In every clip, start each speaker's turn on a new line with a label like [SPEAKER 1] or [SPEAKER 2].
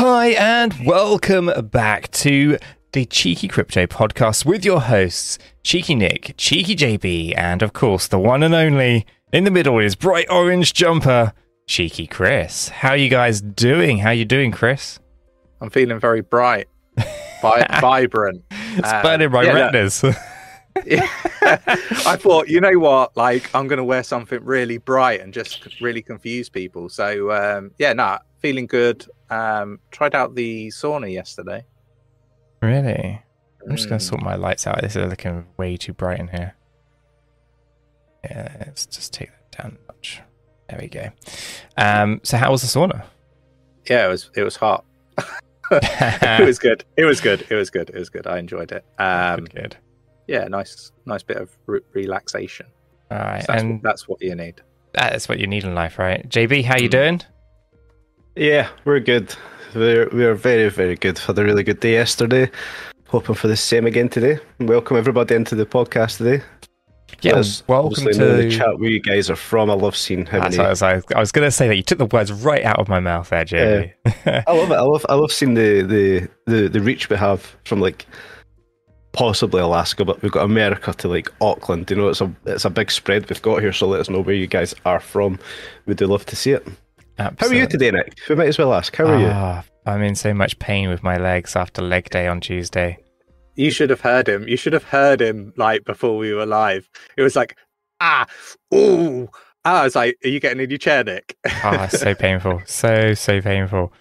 [SPEAKER 1] Hi, and welcome back to the Cheeky Crypto Podcast with your hosts, Cheeky Nick, Cheeky JB, and of course, the one and only in the middle is bright orange jumper, Cheeky Chris. How you guys doing? How you doing, Chris?
[SPEAKER 2] I'm feeling very bright, vi- vibrant.
[SPEAKER 1] It's um, burning my yeah, retinas.
[SPEAKER 2] yeah. I thought, you know what? Like, I'm going to wear something really bright and just really confuse people. So, um, yeah, nah, feeling good. Um, tried out the sauna yesterday.
[SPEAKER 1] Really? I'm just going to sort mm. my lights out. This is looking way too bright in here. Yeah, let's just take that down a notch. There we go. Um, so, how was the sauna?
[SPEAKER 2] Yeah, it was. It was hot. it was good. It was good. It was good. It was good. I enjoyed it. Um,
[SPEAKER 1] good, good.
[SPEAKER 2] Yeah, nice, nice bit of re- relaxation.
[SPEAKER 1] All right,
[SPEAKER 2] so that's,
[SPEAKER 1] and
[SPEAKER 2] what, that's what you need.
[SPEAKER 1] That's what you need in life, right? JB, how you mm. doing?
[SPEAKER 3] Yeah, we're good. We're we're very very good. Had a really good day yesterday. Hoping for the same again today. Welcome everybody into the podcast today.
[SPEAKER 1] Yeah, welcome to
[SPEAKER 3] the chat where you guys are from. I love seeing how many.
[SPEAKER 1] I was, I was going to say that you took the words right out of my mouth there, JB.
[SPEAKER 3] Uh, I love it. I love I love seeing the, the the the reach we have from like possibly Alaska, but we've got America to like Auckland. You know, it's a it's a big spread we've got here. So let us know where you guys are from. We do love to see it. Absolutely. How are you today, Nick? We might as well ask. How are oh, you? Ah,
[SPEAKER 1] I'm in so much pain with my legs after leg day on Tuesday.
[SPEAKER 2] You should have heard him. You should have heard him like before we were live. It was like, ah, ooh. Ah, I was like, are you getting in your chair, Nick?
[SPEAKER 1] oh, so painful. So, so painful.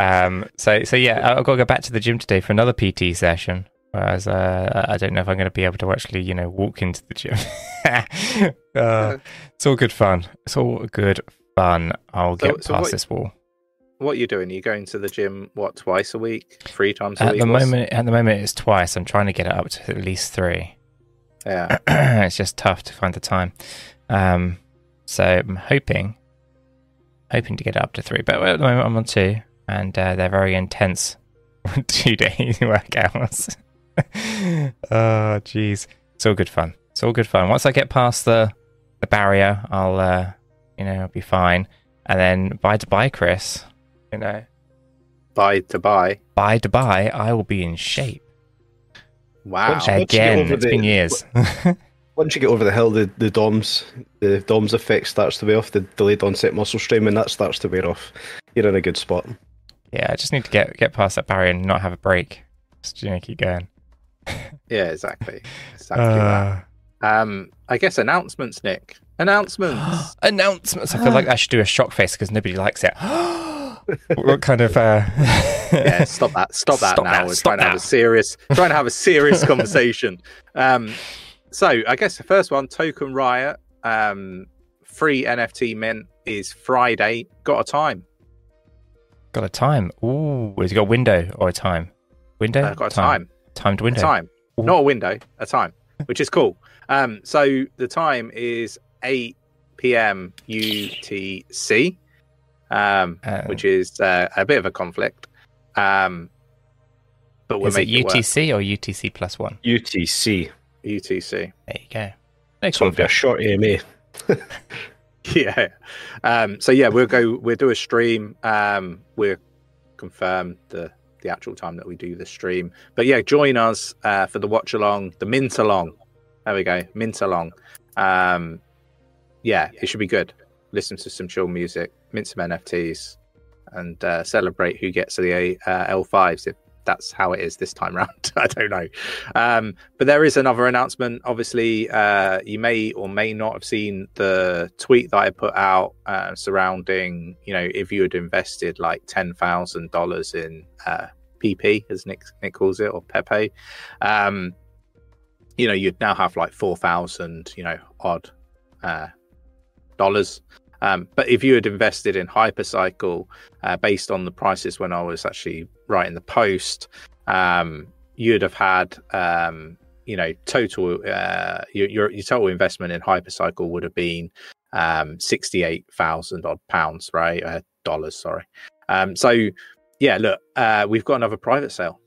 [SPEAKER 1] Um, so, so yeah, I've got to go back to the gym today for another PT session. Whereas uh, I don't know if I'm going to be able to actually, you know, walk into the gym. uh, it's all good fun. It's all good fun. I'll so, get so past what, this wall.
[SPEAKER 2] What are you doing? Are you going to the gym what twice a week, three times a
[SPEAKER 1] at
[SPEAKER 2] week?
[SPEAKER 1] The moment, at the moment, it's twice. I'm trying to get it up to at least three.
[SPEAKER 2] Yeah,
[SPEAKER 1] it's just tough to find the time. Um, so I'm hoping, hoping to get it up to three. But at the moment, I'm on two, and uh, they're very intense two days workouts. oh, jeez. It's all good fun. It's all good fun. Once I get past the the barrier, I'll uh, you know, I'll be fine. And then by Dubai, Chris, you know.
[SPEAKER 2] Bye to bye.
[SPEAKER 1] Bye By Dubai, I will be in shape.
[SPEAKER 2] Wow.
[SPEAKER 1] Once, Again, once it's the, been years.
[SPEAKER 3] once you get over the hill, the, the DOMS, the DOMS effect starts to wear off, the delayed onset muscle strain, when that starts to wear off, you're in a good spot.
[SPEAKER 1] Yeah, I just need to get get past that barrier and not have a break. Just you know, keep going.
[SPEAKER 2] yeah, exactly. Exactly uh, Um, I guess announcements, Nick. Announcements.
[SPEAKER 1] announcements. I feel like I should do a shock face because nobody likes it. what kind of? Uh...
[SPEAKER 2] yeah, stop that! Stop that stop now. That, We're trying now. to have a serious, trying to have a serious conversation. Um, so I guess the first one, Token Riot, um, free NFT mint is Friday. Got a time?
[SPEAKER 1] Got a time? Ooh, has it got a window or a time? Window?
[SPEAKER 2] Uh, got a time. time.
[SPEAKER 1] Timed window.
[SPEAKER 2] A time, Ooh. not a window. A time, which is cool. Um, so the time is 8 p.m. UTC, um, uh, which is uh, a bit of a conflict. Um,
[SPEAKER 1] but we're is it UTC it or UTC plus one?
[SPEAKER 3] UTC.
[SPEAKER 2] UTC.
[SPEAKER 1] There you go.
[SPEAKER 3] Next one be a short AMA.
[SPEAKER 2] yeah. Um, so yeah, we'll go. We'll do a stream. Um, we'll confirm the the actual time that we do the stream. But yeah, join us uh, for the watch along, the mint along. There we go, mint along. Um, yeah, it should be good. Listen to some chill music, mint some NFTs, and uh, celebrate who gets the uh, L5s if that's how it is this time round. I don't know. Um, but there is another announcement. Obviously, uh, you may or may not have seen the tweet that I put out uh, surrounding, you know, if you had invested like $10,000 in uh, PP, as Nick, Nick calls it, or Pepe, um, you know, you'd now have like 4,000, you know, odd uh, dollars. Um, but if you had invested in Hypercycle uh, based on the prices when I was actually writing the post, um, you'd have had, um, you know, total uh, your, your, your total investment in Hypercycle would have been um, sixty eight thousand odd pounds, right? Uh, dollars, sorry. Um, so yeah, look, uh, we've got another private sale.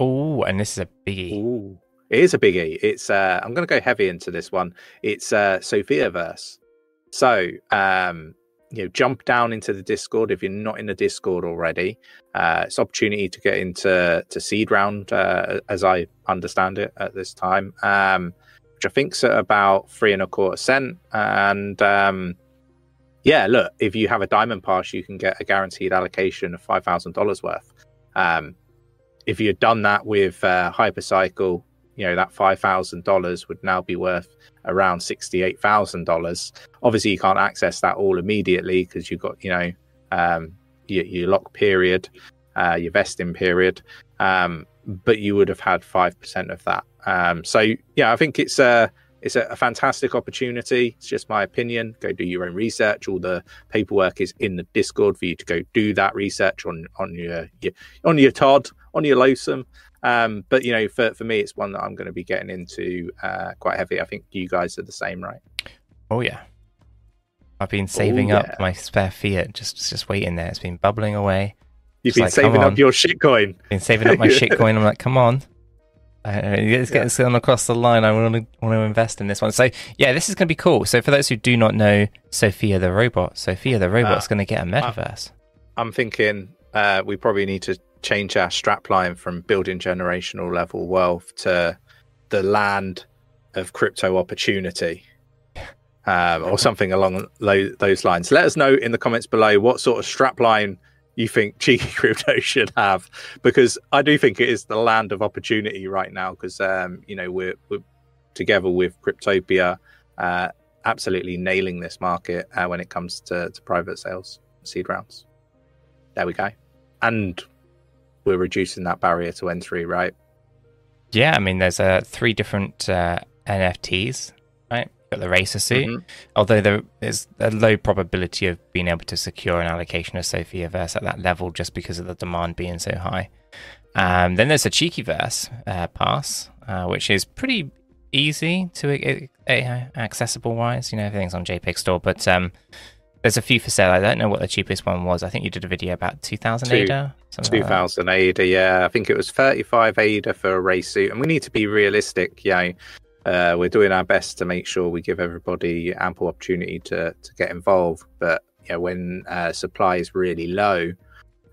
[SPEAKER 1] Oh, and this is a biggie.
[SPEAKER 2] Ooh. It is a biggie. It's uh, I'm going to go heavy into this one. It's uh, Sophia verse. So um, you know, jump down into the Discord if you're not in the Discord already. Uh, it's opportunity to get into to seed round, uh, as I understand it at this time, um, which I think's at about three and a quarter cent. And um, yeah, look, if you have a diamond pass, you can get a guaranteed allocation of five thousand dollars worth. Um, if you'd done that with uh, Hypercycle, you know that five thousand dollars would now be worth around sixty-eight thousand dollars. Obviously, you can't access that all immediately because you've got you know um, your, your lock period, uh, your vesting period, um, but you would have had five percent of that. Um, so yeah, I think it's a it's a, a, fantastic opportunity. It's just my opinion. Go do your own research. All the paperwork is in the Discord for you to go do that research on on your, your on your Todd on your Losum. Um, but you know, for for me, it's one that I'm going to be getting into uh, quite heavy. I think you guys are the same, right?
[SPEAKER 1] Oh yeah. I've been saving oh, yeah. up my spare fiat, just just waiting there. It's been bubbling away.
[SPEAKER 2] You've been like, saving up your shitcoin.
[SPEAKER 1] Been saving up my shitcoin. I'm like, come on, uh, it's getting yeah. across the line. I want to want to invest in this one. So yeah, this is going to be cool. So for those who do not know, Sophia the robot, Sophia the robot is uh, going to get a metaverse.
[SPEAKER 2] I'm thinking uh, we probably need to change our strapline from building generational level wealth to the land of crypto opportunity. Um, or something along lo- those lines. Let us know in the comments below what sort of strapline you think cheeky crypto should have, because I do think it is the land of opportunity right now. Because um, you know we're, we're together with Cryptopia, uh, absolutely nailing this market uh, when it comes to, to private sales seed rounds. There we go, and we're reducing that barrier to entry, right?
[SPEAKER 1] Yeah, I mean, there's uh, three different uh, NFTs, right? Got the racer suit, mm-hmm. although there is a low probability of being able to secure an allocation of Sophia Verse at that level just because of the demand being so high. Um, then there's a Cheeky Verse uh, pass, uh, which is pretty easy to uh, accessible wise. You know, everything's on JPEG Store, but um, there's a few for sale. I don't know what the cheapest one was. I think you did a video about 2000 Two, ADA.
[SPEAKER 2] 2000 like ADA, yeah. I think it was 35 ADA for a race suit. And we need to be realistic. Yeah, uh, we're doing our best to make sure we give everybody ample opportunity to, to get involved. But you know, when uh, supply is really low,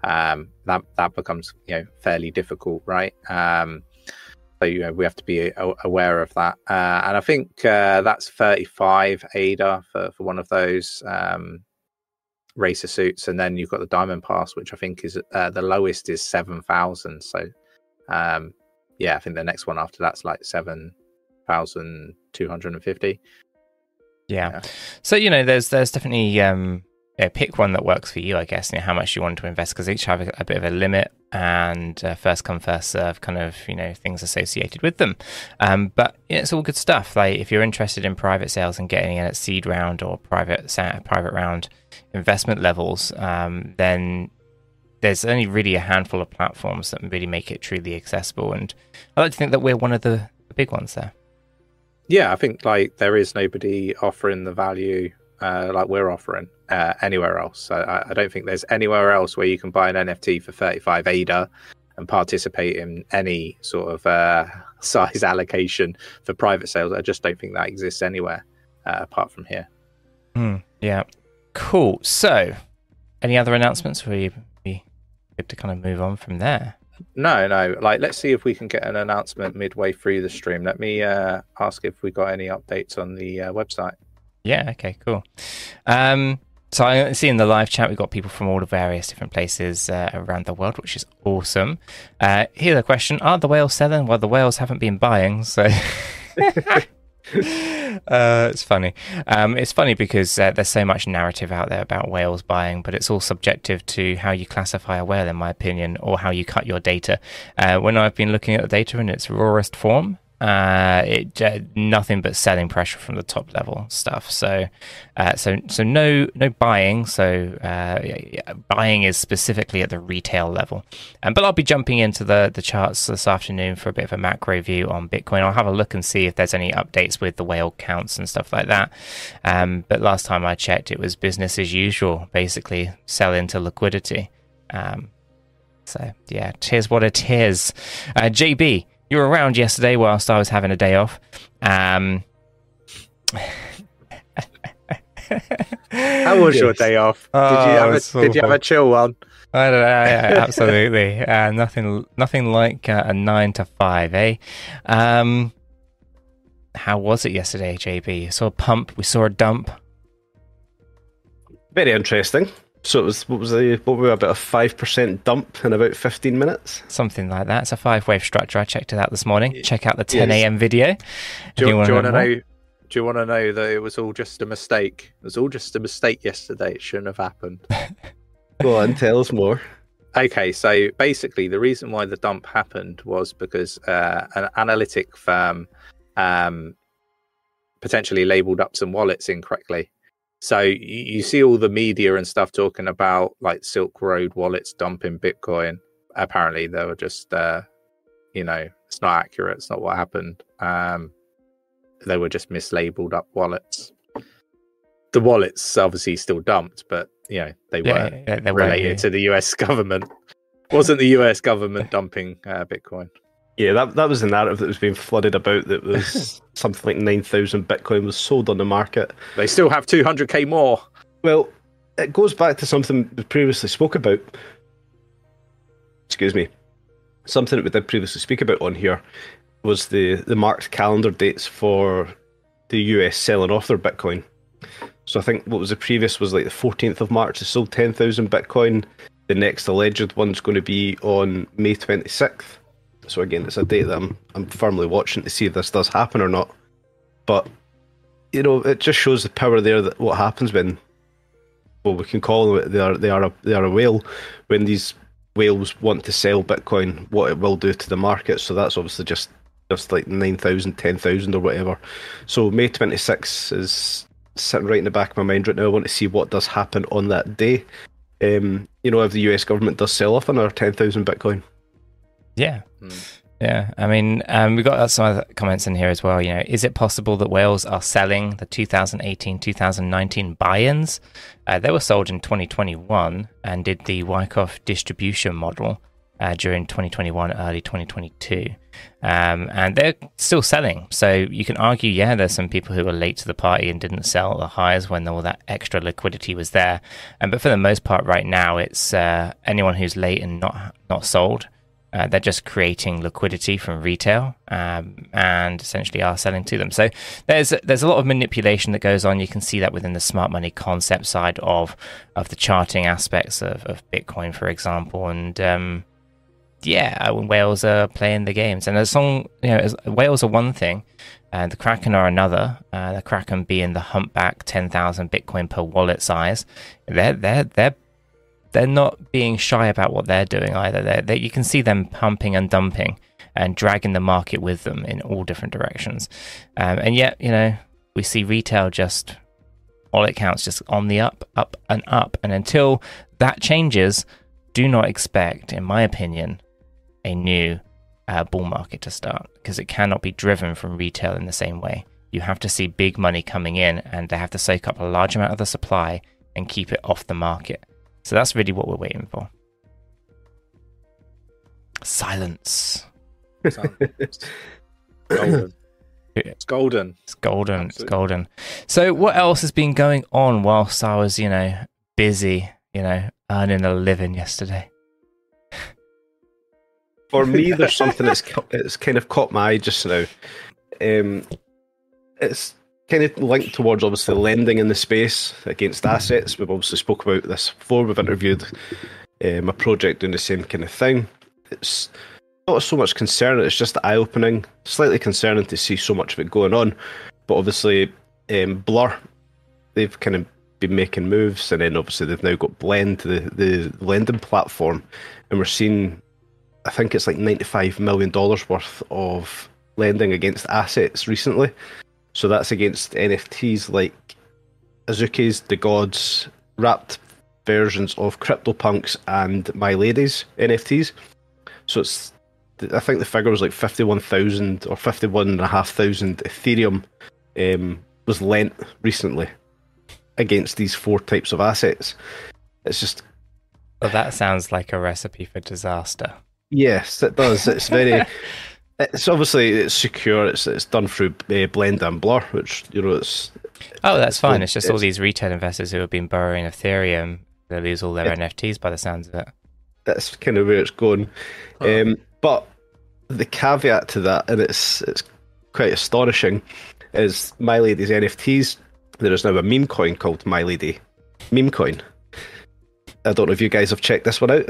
[SPEAKER 2] um, that that becomes you know fairly difficult, right? Um, so you know, we have to be aware of that. Uh, and I think uh, that's 35 ADA for, for one of those um, racer suits. And then you've got the Diamond Pass, which I think is uh, the lowest is 7,000. So um, yeah, I think the next one after that's like 7,250.
[SPEAKER 1] Yeah. yeah. So, you know, there's there's definitely um, yeah, pick one that works for you, I guess, you know, how much you want to invest because each have a, a, bit of a limit and uh, first come first serve kind of you know things associated with them. Um, but yeah, it's all good stuff. Like if you're interested in private sales and getting in at seed round or private private round investment levels, um, then there's only really a handful of platforms that really make it truly accessible. And I like to think that we're one of the big ones there.
[SPEAKER 2] Yeah, I think like there is nobody offering the value uh, like we're offering uh, anywhere else. So I, I, don't think there's anywhere else where you can buy an NFT for 35 ADA and participate in any sort of uh, size allocation for private sales. I just don't think that exists anywhere uh, apart from here.
[SPEAKER 1] Mm, yeah. Cool. So, any other announcements? Or you good to kind of move on from there?
[SPEAKER 2] No, no. Like, let's see if we can get an announcement midway through the stream. Let me uh, ask if we got any updates on the uh, website.
[SPEAKER 1] Yeah. Okay. Cool. Um, so I see in the live chat we've got people from all the various different places uh, around the world, which is awesome. Uh, here's a question: Are the whales selling? Well, the whales haven't been buying, so. uh, it's funny. Um, it's funny because uh, there's so much narrative out there about whales buying, but it's all subjective to how you classify a whale, in my opinion, or how you cut your data. Uh, when I've been looking at the data in its rawest form, uh, it uh, nothing but selling pressure from the top level stuff. So, uh, so so no no buying. So uh, yeah, buying is specifically at the retail level. Um, but I'll be jumping into the the charts this afternoon for a bit of a macro view on Bitcoin. I'll have a look and see if there's any updates with the whale counts and stuff like that. Um, but last time I checked, it was business as usual. Basically, sell into liquidity. Um, so yeah, tis what it is. Uh, JB you were around yesterday whilst I was having a day off. Um,
[SPEAKER 2] How was your day off?
[SPEAKER 1] Oh,
[SPEAKER 2] did you have a,
[SPEAKER 1] it's
[SPEAKER 2] did you have a chill one?
[SPEAKER 1] I don't know. Yeah, absolutely. Uh, nothing. Nothing like uh, a nine to five, eh? Um, how was it yesterday, JB? You saw a pump. We saw a dump.
[SPEAKER 3] Very interesting. So it was what was the what were we, about a five percent dump in about fifteen minutes?
[SPEAKER 1] Something like that. It's a five-wave structure. I checked it out this morning.
[SPEAKER 2] Y-
[SPEAKER 1] Check out the 10
[SPEAKER 2] yes.
[SPEAKER 1] a.m. video.
[SPEAKER 2] Do you,
[SPEAKER 1] wanna
[SPEAKER 2] you want to
[SPEAKER 1] more.
[SPEAKER 2] know? Do you want to know that it was all just a mistake? It was all just a mistake yesterday. It shouldn't have happened.
[SPEAKER 3] Go on, tell us more.
[SPEAKER 2] Okay, so basically, the reason why the dump happened was because uh, an analytic firm um, potentially labeled up some wallets incorrectly. So you, you see all the media and stuff talking about like Silk Road wallets dumping Bitcoin. Apparently, they were just, uh, you know, it's not accurate. It's not what happened. Um, they were just mislabeled up wallets. The wallets obviously still dumped, but you know they
[SPEAKER 1] Yeah,
[SPEAKER 2] weren't
[SPEAKER 1] yeah, they were,
[SPEAKER 2] related
[SPEAKER 1] yeah.
[SPEAKER 2] to the US government. Wasn't the US government dumping uh, Bitcoin?
[SPEAKER 3] Yeah, that that was the narrative that was being flooded about. That was something like nine thousand Bitcoin was sold on the market.
[SPEAKER 2] They still have 200k more.
[SPEAKER 3] Well, it goes back to something we previously spoke about. Excuse me. Something that we did previously speak about on here was the, the marked calendar dates for the US selling off their Bitcoin. So I think what was the previous was like the 14th of March, they sold 10,000 Bitcoin. The next alleged one's going to be on May 26th. So again, it's a date that I'm, I'm firmly watching to see if this does happen or not. But, you know, it just shows the power there that what happens when well, we can call them they are they are a, they are a whale when these whales want to sell Bitcoin, what it will do to the market. So that's obviously just just like 9,000, 10,000 or whatever. So May 26 is sitting right in the back of my mind right now. I want to see what does happen on that day. Um, you know, if the US government does sell off another 10,000 Bitcoin.
[SPEAKER 1] Yeah.
[SPEAKER 2] Hmm.
[SPEAKER 1] Yeah, I mean, um, we got some other comments in here as well. You know, is it possible that whales are selling the 2018-2019 buy-ins? Uh, they were sold in 2021 and did the Wyckoff distribution model uh, during 2021, early 2022, um, and they're still selling. So you can argue, yeah, there's some people who were late to the party and didn't sell at the highs when all that extra liquidity was there. Um, but for the most part, right now, it's uh, anyone who's late and not not sold. Uh, they're just creating liquidity from retail um, and essentially are selling to them. So there's there's a lot of manipulation that goes on. You can see that within the smart money concept side of of the charting aspects of, of Bitcoin, for example. And um, yeah, when whales are playing the games, and as long you know, as, whales are one thing, and the Kraken are another. Uh, the Kraken being the humpback ten thousand Bitcoin per wallet size. They're they're they're they're not being shy about what they're doing either. They're, they you can see them pumping and dumping and dragging the market with them in all different directions. Um, and yet, you know, we see retail just all it counts just on the up, up and up. And until that changes, do not expect, in my opinion, a new uh, bull market to start because it cannot be driven from retail in the same way. You have to see big money coming in, and they have to soak up a large amount of the supply and keep it off the market. So that's really what we're waiting for. Silence.
[SPEAKER 2] golden. It's golden.
[SPEAKER 1] It's golden. It's golden. So what else has been going on whilst I was, you know, busy, you know, earning a living yesterday?
[SPEAKER 3] For me, there's something that's ca- it's kind of caught my eye just now. Um, it's kind of linked towards obviously lending in the space against assets. We've obviously spoke about this before. We've interviewed um, a project doing the same kind of thing. It's not so much concerning. It's just eye opening, slightly concerning to see so much of it going on. But obviously, um, Blur, they've kind of been making moves, and then obviously they've now got Blend, the the lending platform, and we're seeing I think it's like $95 million worth of lending against assets recently. So that's against NFTs like Azuki's, DeGods, wrapped versions of CryptoPunks and Miladys NFTs. So it's, I think the figure was like 51,000 or 51,500 Ethereum um, was lent recently against these four types of assets. It's just
[SPEAKER 1] Well, that sounds like a recipe for disaster.
[SPEAKER 3] Yes, it does. It's very. it's obviously it's secure. It's it's done through uh, Blend and Blur, which you know it's
[SPEAKER 1] Oh, that's fine. It's just all these retail investors who have been borrowing Ethereum. They lose all their
[SPEAKER 3] Yeah.
[SPEAKER 1] NFTs by the sounds of it.
[SPEAKER 3] that's kind of where it's going.
[SPEAKER 2] Huh.
[SPEAKER 3] Um, but the caveat to that, and it's it's quite astonishing, is Milady's NFTs. There is now a meme coin called My Lady Meme Coin. I don't know if you guys have checked this one out.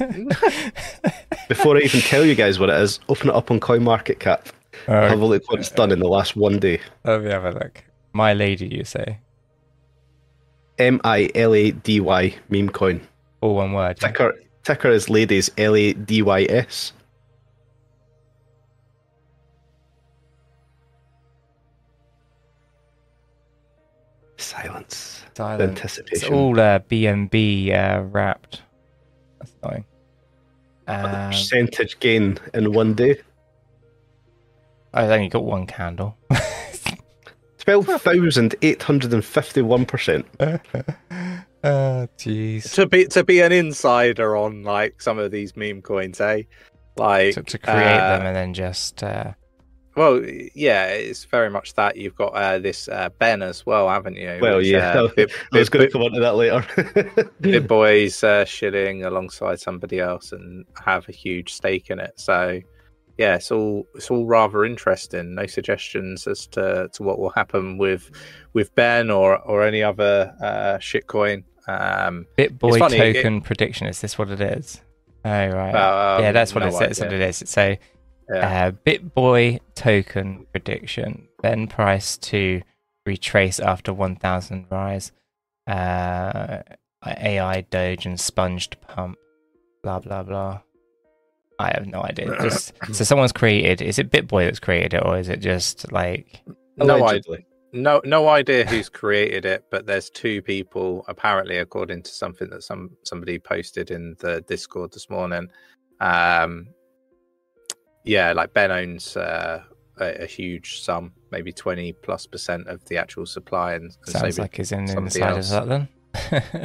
[SPEAKER 3] Before I even tell you guys what it is, open it up on CoinMarketCap. Have a look what it's done in the last one day.
[SPEAKER 1] Let me have a look. Milady, you say?
[SPEAKER 3] M I L A D Y meme coin.
[SPEAKER 1] All one word. yeah?
[SPEAKER 3] Ticker ticker is ladies L A D Y S. Silence.
[SPEAKER 1] Silent. It's all uh, BNB uh, wrapped. That's annoying. Um,
[SPEAKER 3] Percentage gain in one day.
[SPEAKER 1] I've only got one candle.
[SPEAKER 3] Twelve thousand eight hundred and fifty-one percent.
[SPEAKER 1] oh, jeez.
[SPEAKER 2] to be to be an insider on like some of these meme coins, eh? Like
[SPEAKER 1] To, to create
[SPEAKER 2] uh,
[SPEAKER 1] them and then just. Uh,
[SPEAKER 2] Well, yeah, it's very much that. You've got uh, this uh, Ben as well, haven't you?
[SPEAKER 3] Well,
[SPEAKER 2] Which,
[SPEAKER 3] yeah,
[SPEAKER 2] uh, Bit,
[SPEAKER 3] I was going to come on to that later.
[SPEAKER 2] Bit Boys uh, shilling alongside somebody else and have a huge stake in it. So, yeah, it's all it's all rather interesting. No suggestions as to, to what will happen with with Ben or or any other uh, shitcoin. Um,
[SPEAKER 1] BitBoy
[SPEAKER 2] funny, it-
[SPEAKER 1] token prediction. Is this what it is? Oh, right.
[SPEAKER 2] um,
[SPEAKER 1] yeah, that's what
[SPEAKER 2] no
[SPEAKER 1] it says. That's what it is. So,
[SPEAKER 2] Yeah.
[SPEAKER 1] uh, BitBoy token prediction. Then price to retrace after 1000 rise. Uh, AI Doge and sponged pump. Blah, blah, blah. I have no idea. Just So, someone's created. Is it BitBoy that's created it, or is it just like.
[SPEAKER 2] no idea. No, no idea who's created it, but there's two people apparently, according to something that some somebody posted in the Discord this morning. Um, yeah, like Ben owns uh, a, a huge sum, maybe twenty plus percent of the actual supply, and, and
[SPEAKER 1] Sounds
[SPEAKER 2] so-
[SPEAKER 1] like he's in
[SPEAKER 2] somebody
[SPEAKER 1] inside of that then.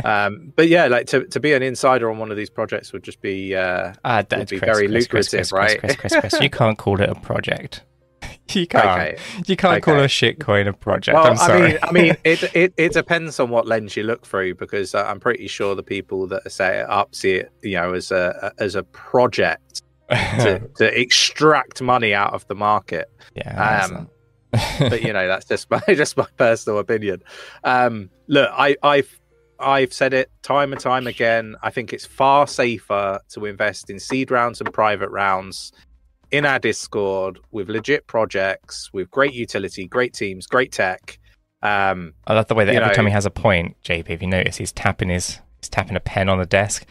[SPEAKER 2] Um, but yeah, like to, to be an insider on one of these projects would just be uh,
[SPEAKER 1] Ah, that's
[SPEAKER 2] be
[SPEAKER 1] Chris,
[SPEAKER 2] very
[SPEAKER 1] Chris,
[SPEAKER 2] lucrative,
[SPEAKER 1] Chris,
[SPEAKER 2] right?
[SPEAKER 1] Chris, Chris, Chris. You can't call it a project. You can't.
[SPEAKER 2] okay.
[SPEAKER 1] You can't call
[SPEAKER 2] Okay.
[SPEAKER 1] a shitcoin a project.
[SPEAKER 2] Well,
[SPEAKER 1] I'm sorry.
[SPEAKER 2] I mean, I mean, it, it it depends on what lens you look through because I'm pretty sure the people that set it up see it, you know, as a as a project to, to extract money out of the market.
[SPEAKER 1] yeah.
[SPEAKER 2] um, But you know, that's just my just my personal opinion. Um, look, I I've I've said it time and time again. I think it's far safer to invest in seed rounds and private rounds in our Discord with legit projects, with great utility, great teams, great tech. Um,
[SPEAKER 1] I love the way that every
[SPEAKER 2] know-
[SPEAKER 1] time he has a point, JP, if you notice, he's tapping his tapping a pen on the desk.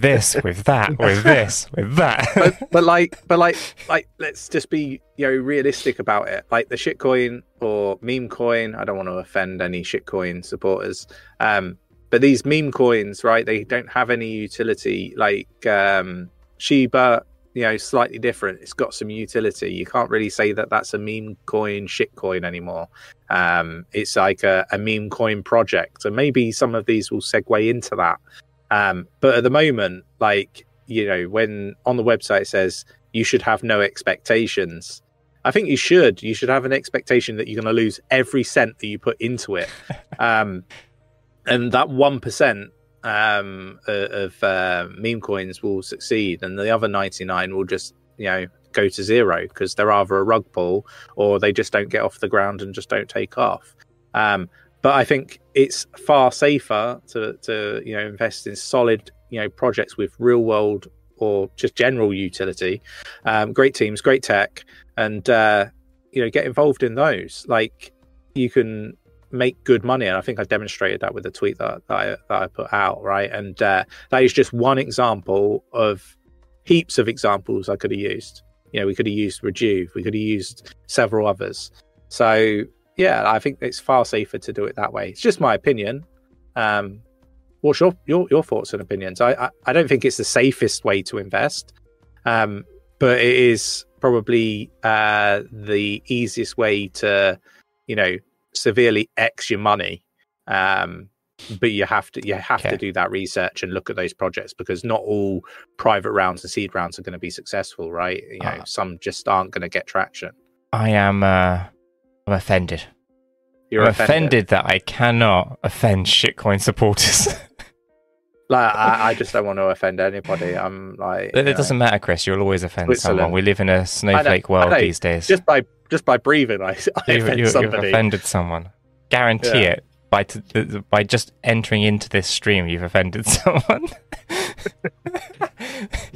[SPEAKER 1] This, with that, with this, with that.
[SPEAKER 2] but, but like but like like let's just be you know realistic about it like the shitcoin or meme coin i don't want to offend any shitcoin supporters um but these meme coins right they don't have any utility like um shiba you know slightly different. It's got some utility. You can't really say that that's a meme coin shit coin anymore. Um it's like a, a meme coin project. And maybe some of these will segue into that. Um but at the moment like you know when on the website it says you should have no expectations i think you should. You should have an expectation that you're going to lose every cent that you put into it. Um and that 1% um of uh, meme coins will succeed and the other 99 will just you know go to zero because they're either a rug pull or they just don't get off the ground and just don't take off. Um but i think it's far safer to to you know invest in solid you know projects with real world or just general utility. Um, great teams great tech and uh, you know get involved in those. Like you can make good money and i think i demonstrated that with the tweet that, that, I, that I put out right? And uh, that is just one example of heaps of examples i could have used. You know we could have used rejuve we could have used several others. So yeah i think it's far safer to do it that way. It's just my opinion. Um, what's your, your your thoughts and opinions? I, I I don't think it's the safest way to invest, um, but it is probably uh, the easiest way to, you know, severely x your money. Um, but you have to you have
[SPEAKER 1] Okay.
[SPEAKER 2] to do that research and look at those projects because not all private rounds and seed rounds are going to be successful, right? You know,
[SPEAKER 1] Ah.
[SPEAKER 2] some just aren't going to get traction.
[SPEAKER 1] I am uh, I'm offended.
[SPEAKER 2] You're
[SPEAKER 1] I'm
[SPEAKER 2] offended.
[SPEAKER 1] offended that I cannot offend shitcoin supporters.
[SPEAKER 2] Like I, I just don't want to offend anybody. I'm like,
[SPEAKER 1] it
[SPEAKER 2] know,
[SPEAKER 1] doesn't matter, Chris. You'll always offend
[SPEAKER 2] Switzerland.
[SPEAKER 1] someone. We live in a snowflake
[SPEAKER 2] I
[SPEAKER 1] world these days.
[SPEAKER 2] just by just by breathing, I, I
[SPEAKER 1] You-
[SPEAKER 2] offend
[SPEAKER 1] you- you've offended someone. Guarantee
[SPEAKER 2] Yeah.
[SPEAKER 1] it. By t- by just entering into this stream, you've offended someone.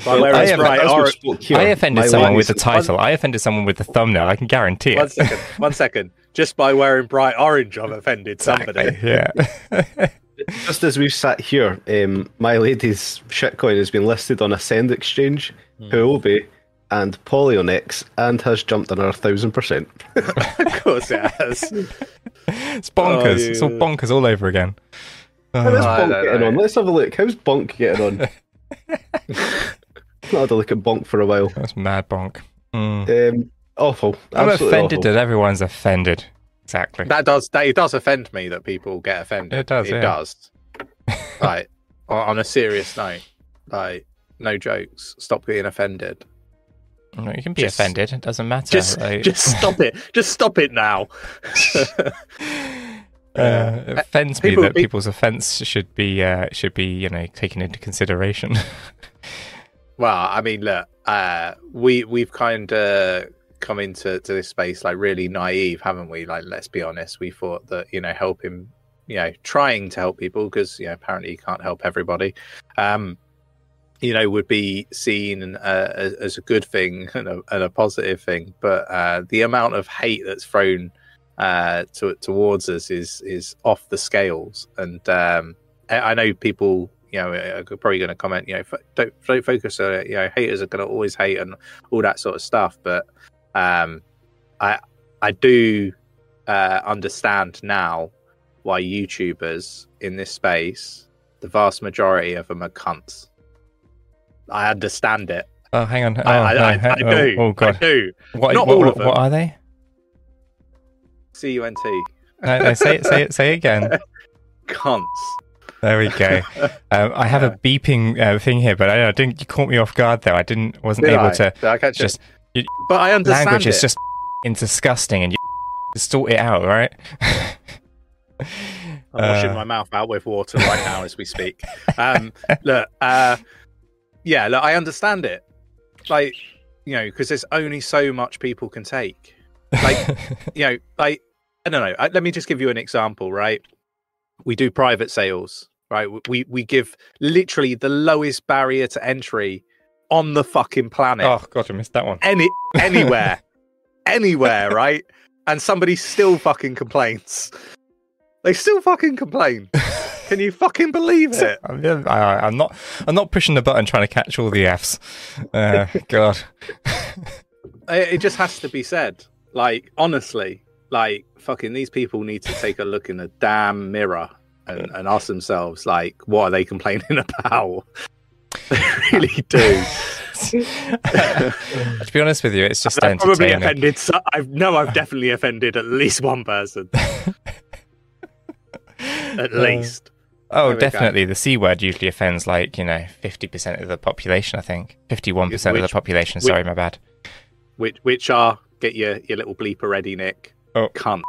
[SPEAKER 2] By wearing
[SPEAKER 1] I
[SPEAKER 3] As
[SPEAKER 2] orange-
[SPEAKER 1] I offended someone with the title. I offended someone with the thumbnail. I can guarantee
[SPEAKER 2] One
[SPEAKER 1] it.
[SPEAKER 2] second, one second. Just by wearing bright orange, I've offended somebody.
[SPEAKER 1] Exactly, Yeah.
[SPEAKER 3] Just as we've sat here, um, Milady's shitcoin has been listed on Ascend Exchange,
[SPEAKER 2] Hmm.
[SPEAKER 3] Huobi, and Poloniex, and has jumped another thousand percent.
[SPEAKER 2] of course it has.
[SPEAKER 1] it's bonkers.
[SPEAKER 2] Oh,
[SPEAKER 1] It's all bonkers all over again.
[SPEAKER 3] How is
[SPEAKER 1] Uh,
[SPEAKER 3] Bonk
[SPEAKER 2] don't
[SPEAKER 3] getting
[SPEAKER 2] know.
[SPEAKER 3] on? Let's have a look. How's Bonk getting on? Not had a look at Bonk for a while.
[SPEAKER 1] that's mad bonk. Mm.
[SPEAKER 3] Um, awful.
[SPEAKER 1] I'm
[SPEAKER 3] Absolutely
[SPEAKER 1] offended
[SPEAKER 3] awful.
[SPEAKER 1] that everyone's offended. Exactly.
[SPEAKER 2] That does that it does offend me that people get offended.
[SPEAKER 1] It does,
[SPEAKER 2] It
[SPEAKER 1] yeah.
[SPEAKER 2] does. Like on a serious note, like no jokes. Stop getting offended.
[SPEAKER 1] No, you can be
[SPEAKER 2] Just-
[SPEAKER 1] offended. It doesn't matter.
[SPEAKER 2] Just
[SPEAKER 1] like-
[SPEAKER 2] just stop it. Just stop it now.
[SPEAKER 1] Uh, it offends me
[SPEAKER 2] People-
[SPEAKER 1] that
[SPEAKER 2] pe-
[SPEAKER 1] people's offence should be uh, should be you know taken into consideration.
[SPEAKER 2] Well, I mean, look, uh, we we've kind of come into to this space like really naive, haven't we? Like, let's be honest. We thought that you know helping, you know, trying to help people because you know apparently you can't help everybody. Um, you know, would be seen uh, as, a good thing and a, and a positive thing. But uh, the amount of hate that's thrown uh, to, towards us is is off the scales. And um, I, I know people, you know, are probably going to comment, you know, don't, don't focus on it. You know, haters are going to always hate and all that sort of stuff. But um, I I do uh, understand now why YouTubers in this space, the vast majority of them are cunts. I understand it.
[SPEAKER 1] oh, hang on. Oh,
[SPEAKER 2] I, I,
[SPEAKER 1] no,
[SPEAKER 2] I, I do.
[SPEAKER 1] Oh, oh
[SPEAKER 2] I
[SPEAKER 1] god.
[SPEAKER 2] do.
[SPEAKER 1] What,
[SPEAKER 2] Not
[SPEAKER 1] what,
[SPEAKER 2] all of them.
[SPEAKER 1] what are they?
[SPEAKER 2] C U N T.
[SPEAKER 1] No, no, say it. Say it. Say it again.
[SPEAKER 2] Cunts.
[SPEAKER 1] There we go. Um, I have a beeping uh, thing here, but I, I didn't. You caught me off guard though. I didn't. Wasn't
[SPEAKER 2] Did
[SPEAKER 1] able
[SPEAKER 2] I?
[SPEAKER 1] to.
[SPEAKER 2] Did I catch
[SPEAKER 1] Just
[SPEAKER 2] it? But I understand
[SPEAKER 1] language
[SPEAKER 2] it.
[SPEAKER 1] is just disgusting, and you sort it out, right?
[SPEAKER 2] I'm washing
[SPEAKER 1] Uh,
[SPEAKER 2] my mouth out with water right now as we speak. Um, look, uh, yeah, look, I understand it. Like, you know, because there's only so much people can take. Like, you know, like, I don't know. I, let me just give you an example, right? We do private sales, right? We we give literally the lowest barrier to entry on the fucking planet.
[SPEAKER 1] oh god, I missed that one.
[SPEAKER 2] Any anywhere, anywhere, right? And somebody still fucking complains. They still fucking complain. Can you fucking believe it?
[SPEAKER 1] I'm, I, I'm not. I'm not pushing the button trying to catch all the Fs. Uh, God.
[SPEAKER 2] It it just has to be said. Like honestly, like fucking these people need to take a look in the damn mirror and, and ask themselves, like, what are they complaining about? They really do.
[SPEAKER 1] to be honest with you, it's just
[SPEAKER 2] I've probably offended. So, I know I've definitely offended at least one person. at
[SPEAKER 1] Uh,
[SPEAKER 2] least.
[SPEAKER 1] Oh,
[SPEAKER 2] There we go.
[SPEAKER 1] definitely. The C word usually offends like, you know, 50% of the population, I think. 51% of the population.
[SPEAKER 2] which-
[SPEAKER 1] Sorry, my bad.
[SPEAKER 2] Which which are get your your little bleeper ready, Nick.
[SPEAKER 1] Oh.
[SPEAKER 2] Cunts.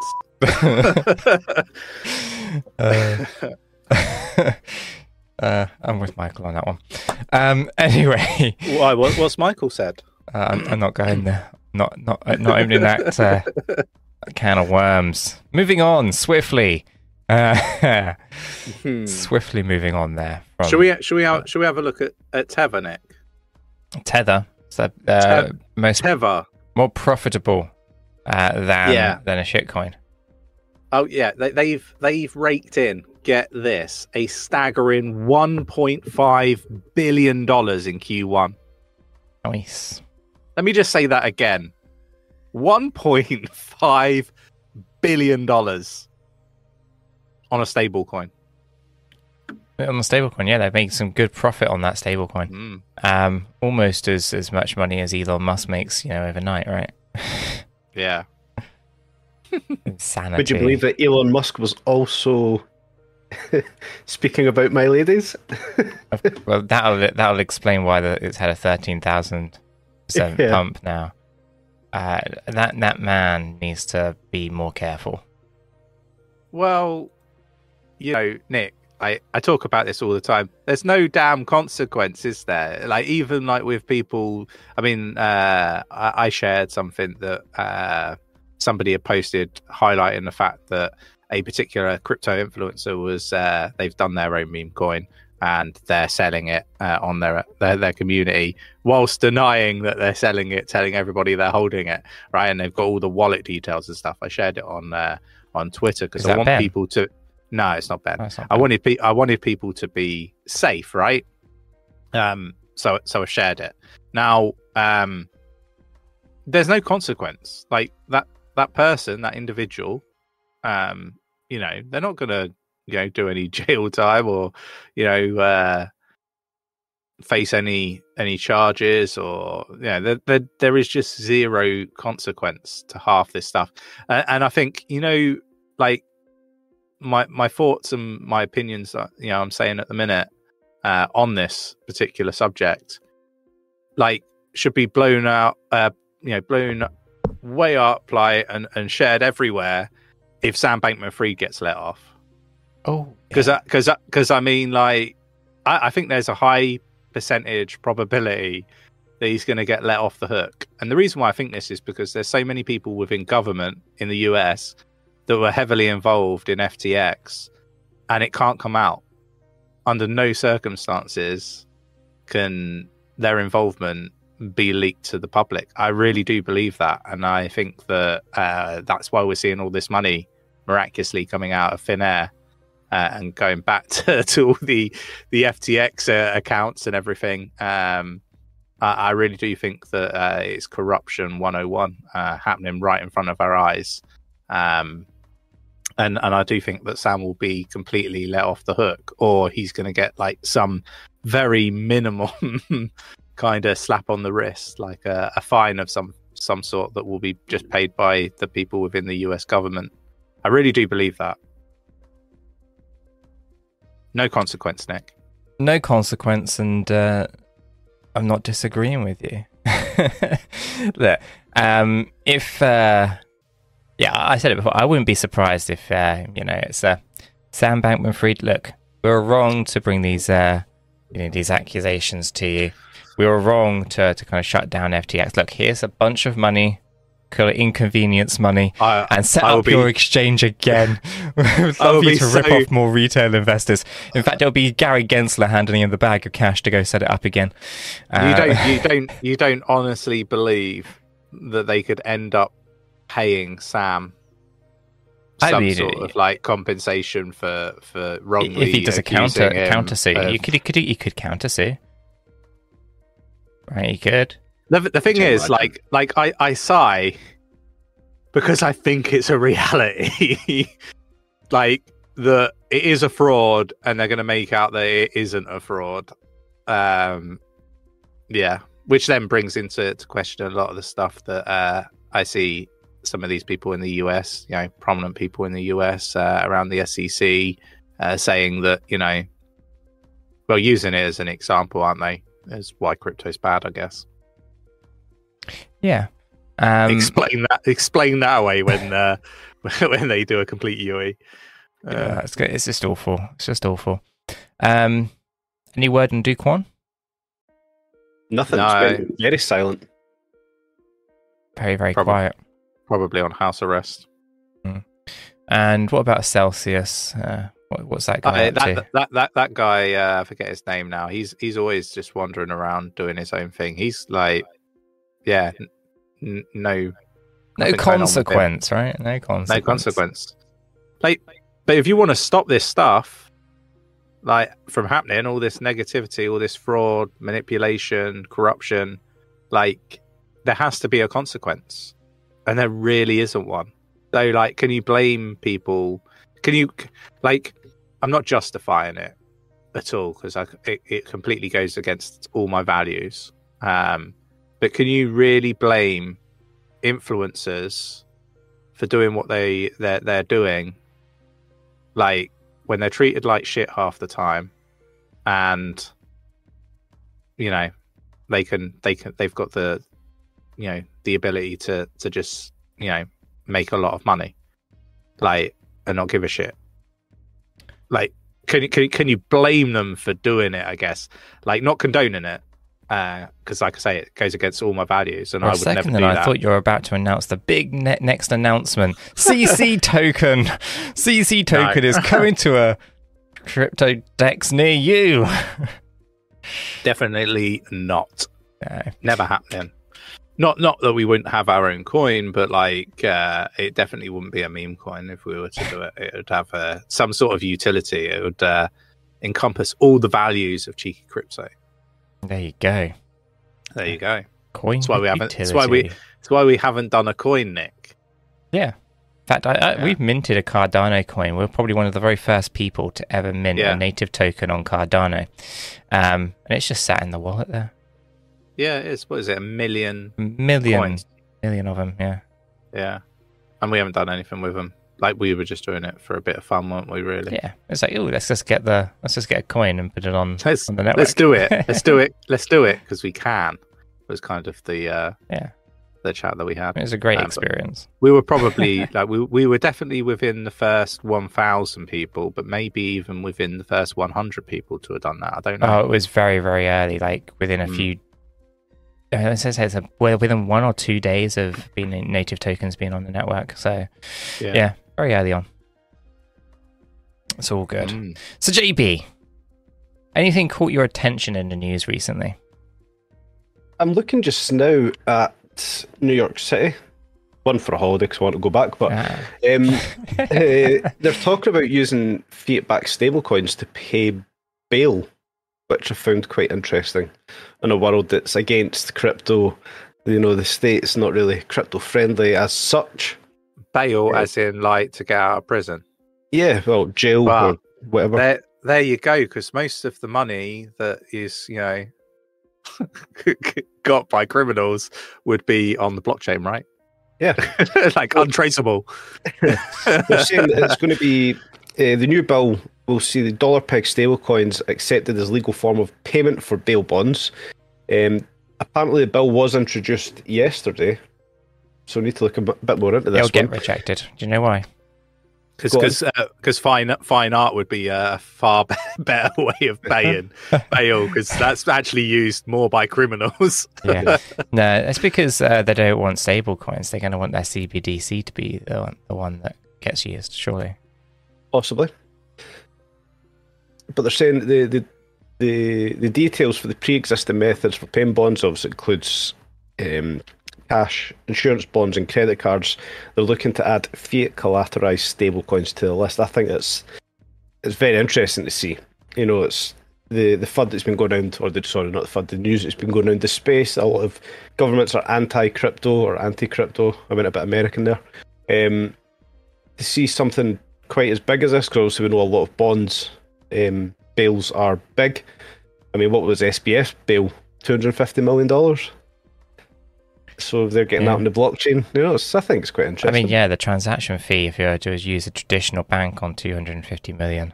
[SPEAKER 1] uh, uh, I'm with Michael on that one. Um, anyway,
[SPEAKER 2] Why? What, what's Michael said?
[SPEAKER 1] uh, I'm, I'm not going there. Not not uh, not opening that uh, can of worms. Moving on swiftly. Uh,
[SPEAKER 2] Hmm.
[SPEAKER 1] swiftly moving on there. From
[SPEAKER 2] Should we should we have, should we have a look at, at Tether, Nick?
[SPEAKER 1] tether? So, uh,
[SPEAKER 2] Te-
[SPEAKER 1] most
[SPEAKER 2] Tether.
[SPEAKER 1] more profitable uh, than
[SPEAKER 2] Yeah.
[SPEAKER 1] than a shitcoin.
[SPEAKER 2] Oh yeah, they, they've they've raked in. Get this, a staggering 1.5 billion dollars in Q1.
[SPEAKER 1] Nice.
[SPEAKER 2] Let me just say that again. 1.5 billion dollars on a stable coin.
[SPEAKER 1] On the stablecoin, yeah, they make some good profit on that stablecoin.
[SPEAKER 2] Mm.
[SPEAKER 1] Um, almost as as much money as Elon Musk makes, you know, overnight, right?
[SPEAKER 2] Yeah.
[SPEAKER 1] Insanity.
[SPEAKER 3] Would you believe that Elon Musk was also speaking about Miladys?
[SPEAKER 1] Well, that'll that'll explain why the, it's had a thirteen thousand percent
[SPEAKER 3] Yeah.
[SPEAKER 1] pump now. Uh, that that man needs to be more careful.
[SPEAKER 2] well, you know, Nick, I, I talk about this all the time. There's no damn consequence, is there? Like even like with people. I mean, uh, I, I shared something that uh, somebody had posted highlighting the fact that a particular crypto influencer was uh, they've done their own meme coin and they're selling it uh, on their, their their community whilst denying that they're selling it, telling everybody they're holding it, right? And they've got all the wallet details and stuff. I shared it on uh, on Twitter because I want
[SPEAKER 1] Ben?
[SPEAKER 2] people to. No, it's not Ben.
[SPEAKER 1] Oh, not
[SPEAKER 2] I
[SPEAKER 1] bad.
[SPEAKER 2] wanted pe- I wanted people to be safe, right? Um, so so I shared it. Now, um, there's no consequence. Like that that person, that individual, um, you know, they're not gonna you know do any jail time or you know uh, face any any charges or you know there, there there is just zero consequence to half this stuff, and, and I think you know like my my thoughts and my opinions you know I'm saying at the minute uh, on this particular subject, like should be blown out, uh, you know, blown way up, like and and shared everywhere if Sam Bankman-Fried gets let off.
[SPEAKER 1] Oh,
[SPEAKER 2] Because because because I mean, like I, I think there's a high percentage probability that he's going to get let off the hook. And the reason why I think this is because there's so many people within government in the US that were heavily involved in FTX, and it can't come out. Under no circumstances can their involvement be leaked to the public. I really do believe that, and I think that uh, that's why we're seeing all this money miraculously coming out of thin air uh, and going back to, to all the the FTX uh, accounts and everything. Um, I, I really do think that uh, it's corruption 101 uh, happening right in front of our eyes. Um, and and I do think that Sam will be completely let off the hook, or he's going to get like some very minimal kind of slap on the wrist, like a, a fine of some some sort that will be just paid by the people within the U.S. government. I really do believe that. No consequence, Nick.
[SPEAKER 1] no consequence, and uh, I'm not disagreeing with you. Look, um, if uh, yeah, I said it before. I wouldn't be surprised if uh, you know it's uh, Sam Bankman-Fried. Look, we were wrong to bring these uh, you know these accusations to you. We were wrong to to kind of shut down FTX. Look, here's a bunch of money, call it inconvenience money,
[SPEAKER 2] I,
[SPEAKER 1] and set
[SPEAKER 2] I
[SPEAKER 1] up
[SPEAKER 2] be-
[SPEAKER 1] your exchange again. We'd love you to rip
[SPEAKER 2] so-
[SPEAKER 1] off more retail investors. In fact, it'll be Gary Gensler handing in the bag of cash to go set it up again.
[SPEAKER 2] you
[SPEAKER 1] Uh,
[SPEAKER 2] don't you don't you don't honestly believe that they could end up paying Sam
[SPEAKER 1] I
[SPEAKER 2] some
[SPEAKER 1] mean,
[SPEAKER 2] sort of like compensation for for wrongly
[SPEAKER 1] if he does a counter
[SPEAKER 2] accusing him
[SPEAKER 1] counter sue, you could you could you could counter sue, right? You could.
[SPEAKER 2] The, the thing
[SPEAKER 3] Could
[SPEAKER 2] is,
[SPEAKER 3] imagine?
[SPEAKER 2] like, like I, I sigh because I think it's a reality. like that it is a fraud, and they're going to make out that it isn't a fraud. Um, yeah, which then brings into to question a lot of the stuff that uh, I see some of these people in the US, you know, prominent people in the US uh, around the SEC, uh, saying that you know, well, using it as an example, aren't they? As why crypto's bad, I guess
[SPEAKER 1] Yeah. Um,
[SPEAKER 2] explain that explain that away when uh, when they do a complete UE. Uh,
[SPEAKER 1] yeah, it's, good. it's just awful. It's just awful. Um, any word on Do Kwon?
[SPEAKER 3] Nothing.
[SPEAKER 2] No.
[SPEAKER 3] Very silent.
[SPEAKER 1] Very very
[SPEAKER 2] Probably.
[SPEAKER 1] quiet.
[SPEAKER 2] probably on house arrest.
[SPEAKER 1] And what about Celsius? Uh, what, what's that guy
[SPEAKER 2] Uh,
[SPEAKER 1] to?
[SPEAKER 2] that, that that that guy, uh, I forget his name now. He's he's always just wandering around doing his own thing. He's like, yeah, n- no
[SPEAKER 1] no
[SPEAKER 2] nothing going on with him.
[SPEAKER 1] consequence, right? No consequence.
[SPEAKER 2] no consequence. Like, but if you want to stop this stuff, like from happening, all this negativity, all this fraud, manipulation, corruption, like there has to be a consequence, and there really isn't one. So, like, can you blame people? Can you, like, I'm not justifying it at all because it, it completely goes against all my values. Um, but can you really blame influencers for doing what they they're, they're doing like when they're treated like shit half the time and you know they can they can they've got the you know the ability to to just you know make a lot of money like and not give a shit? Like, can you can, can you blame them for doing it? I guess, like, not condoning it, uh, because like I say, it goes against all my values, and
[SPEAKER 1] For
[SPEAKER 2] I would never
[SPEAKER 1] second,
[SPEAKER 2] do
[SPEAKER 1] then I
[SPEAKER 2] that.
[SPEAKER 1] thought you were about to announce the big ne- next announcement. CC token, CC token is coming to a crypto dex near you.
[SPEAKER 2] Definitely not.
[SPEAKER 1] No.
[SPEAKER 2] Never happening. Not not that we wouldn't have our own coin, but like uh, it definitely wouldn't be a meme coin if we were to do it. It would have uh, some sort of utility. It would uh, encompass all the values of cheeky crypto.
[SPEAKER 1] There you go.
[SPEAKER 2] There you go.
[SPEAKER 1] Coin.
[SPEAKER 2] That's why we haven't- that's why we- That's why we haven't done a coin, Nick.
[SPEAKER 1] Yeah. In fact, I, I,
[SPEAKER 2] Yeah.
[SPEAKER 1] we've minted a Cardano coin. We're probably one of the very first people to ever mint
[SPEAKER 2] Yeah.
[SPEAKER 1] a native token on Cardano. Um, and it's just sat in the wallet there.
[SPEAKER 2] Yeah, it's what is it? A million
[SPEAKER 1] million,
[SPEAKER 2] coins.
[SPEAKER 1] million of them. Yeah.
[SPEAKER 2] Yeah, and we haven't done anything with them. Like we were just doing it for a bit of fun, weren't we? Really?
[SPEAKER 1] Yeah. It's like, oh, let's just get the let's just get a coin and put it on,
[SPEAKER 2] Let's
[SPEAKER 1] on the network.
[SPEAKER 2] let's do it. Let's do it. Let's do it because we can. Was kind of the uh,
[SPEAKER 1] Yeah.
[SPEAKER 2] the chat that we had.
[SPEAKER 1] It was a great
[SPEAKER 2] Um,
[SPEAKER 1] experience.
[SPEAKER 2] We were probably like we we were definitely within the first one thousand people, but maybe even within the first one hundred people to have done that. I don't know.
[SPEAKER 1] Oh, it was very, very early, like within a
[SPEAKER 2] Mm.
[SPEAKER 1] few. Uh, it says it's a, within one or two days of being native tokens being on the network. So yeah, very early on. It's all good.
[SPEAKER 2] Mm.
[SPEAKER 1] So JB, anything caught your attention in the news recently?
[SPEAKER 3] I'm looking just now at New York City. One for a holiday because I want to go back, but
[SPEAKER 1] Ah.
[SPEAKER 3] um, uh, they're talking about using fiat-backed stablecoins to pay bail, which I found quite interesting. In a world that's against crypto, you know, the state's not really crypto-friendly as such.
[SPEAKER 2] Bail,
[SPEAKER 3] Yeah.
[SPEAKER 2] as in like to get out of prison.
[SPEAKER 3] Yeah, well, jail
[SPEAKER 2] Wow.
[SPEAKER 3] or whatever.
[SPEAKER 2] There, there you go. Because most of the money that is, you know, got by criminals would be on the blockchain, right?
[SPEAKER 3] Yeah.
[SPEAKER 2] like untraceable.
[SPEAKER 3] They're saying that it's going to be uh, the new bill will see the dollar peg stablecoins accepted as legal form of payment for bail bonds. Um, apparently, the bill was introduced yesterday, so we need to look a bit bit more into this.
[SPEAKER 1] It'll
[SPEAKER 3] this
[SPEAKER 1] get
[SPEAKER 3] one.
[SPEAKER 1] rejected. Do you know why?
[SPEAKER 2] Because
[SPEAKER 3] Go
[SPEAKER 2] because because fine fine art would be a far better way of paying bail because that's actually used more by criminals.
[SPEAKER 1] Yeah. no, it's because uh, they don't want stable coins. They're going to want their CBDC to be the one, the one that gets used, surely.
[SPEAKER 3] Possibly, but they're saying the the the, the details for the pre-existing methods for paying bonds obviously includes um, cash, insurance bonds, and credit cards. They're looking to add fiat collateralized stablecoins to the list. I think it's it's very interesting to see. You know, it's the the FUD that's been going around, or the sorry, not the FUD, the news that's been going around the space. A lot of governments are anti-crypto or anti-crypto. I went a bit American there. Um, to see something quite as big as this, because obviously we know a lot of bonds um, bails are big. I mean, what was SBF bail? Two hundred fifty million dollars. So they're getting
[SPEAKER 1] Yeah.
[SPEAKER 3] that on the blockchain. You know, I think it's quite interesting.
[SPEAKER 1] I mean, yeah, the transaction fee, if you were to use a traditional bank on 250 million,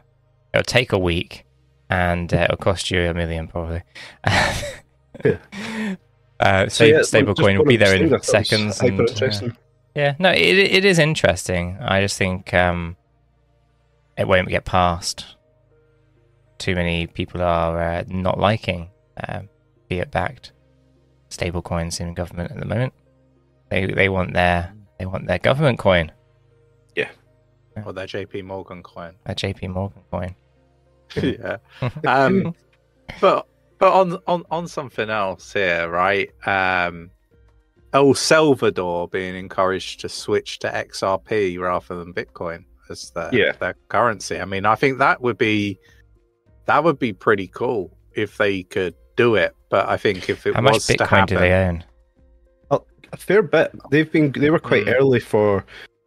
[SPEAKER 1] it'll take a week and uh, it'll cost you a million probably. uh, so
[SPEAKER 3] yeah,
[SPEAKER 1] stablecoin will be there in
[SPEAKER 3] things I thought was
[SPEAKER 1] seconds. And, uh, yeah, no, it, it is interesting. I just think um, it won't get past. Too many people are uh, not liking um, fiat backed stablecoins in government at the moment. They they want their they want their government coin, Yeah.
[SPEAKER 2] or their JP Morgan coin.
[SPEAKER 1] a JP Morgan coin.
[SPEAKER 2] yeah. Um, but but on on on something else here, right? Um, El Salvador being encouraged to switch to XRP rather than Bitcoin as their
[SPEAKER 3] Yeah.
[SPEAKER 2] their currency. I mean, I think that would be that would be pretty cool if they could do it. But I think if it was.
[SPEAKER 1] How much
[SPEAKER 2] was to
[SPEAKER 1] Bitcoin
[SPEAKER 2] happen,
[SPEAKER 1] do they own?
[SPEAKER 3] a fair bit. They've been they were quite
[SPEAKER 2] Mm.
[SPEAKER 3] early for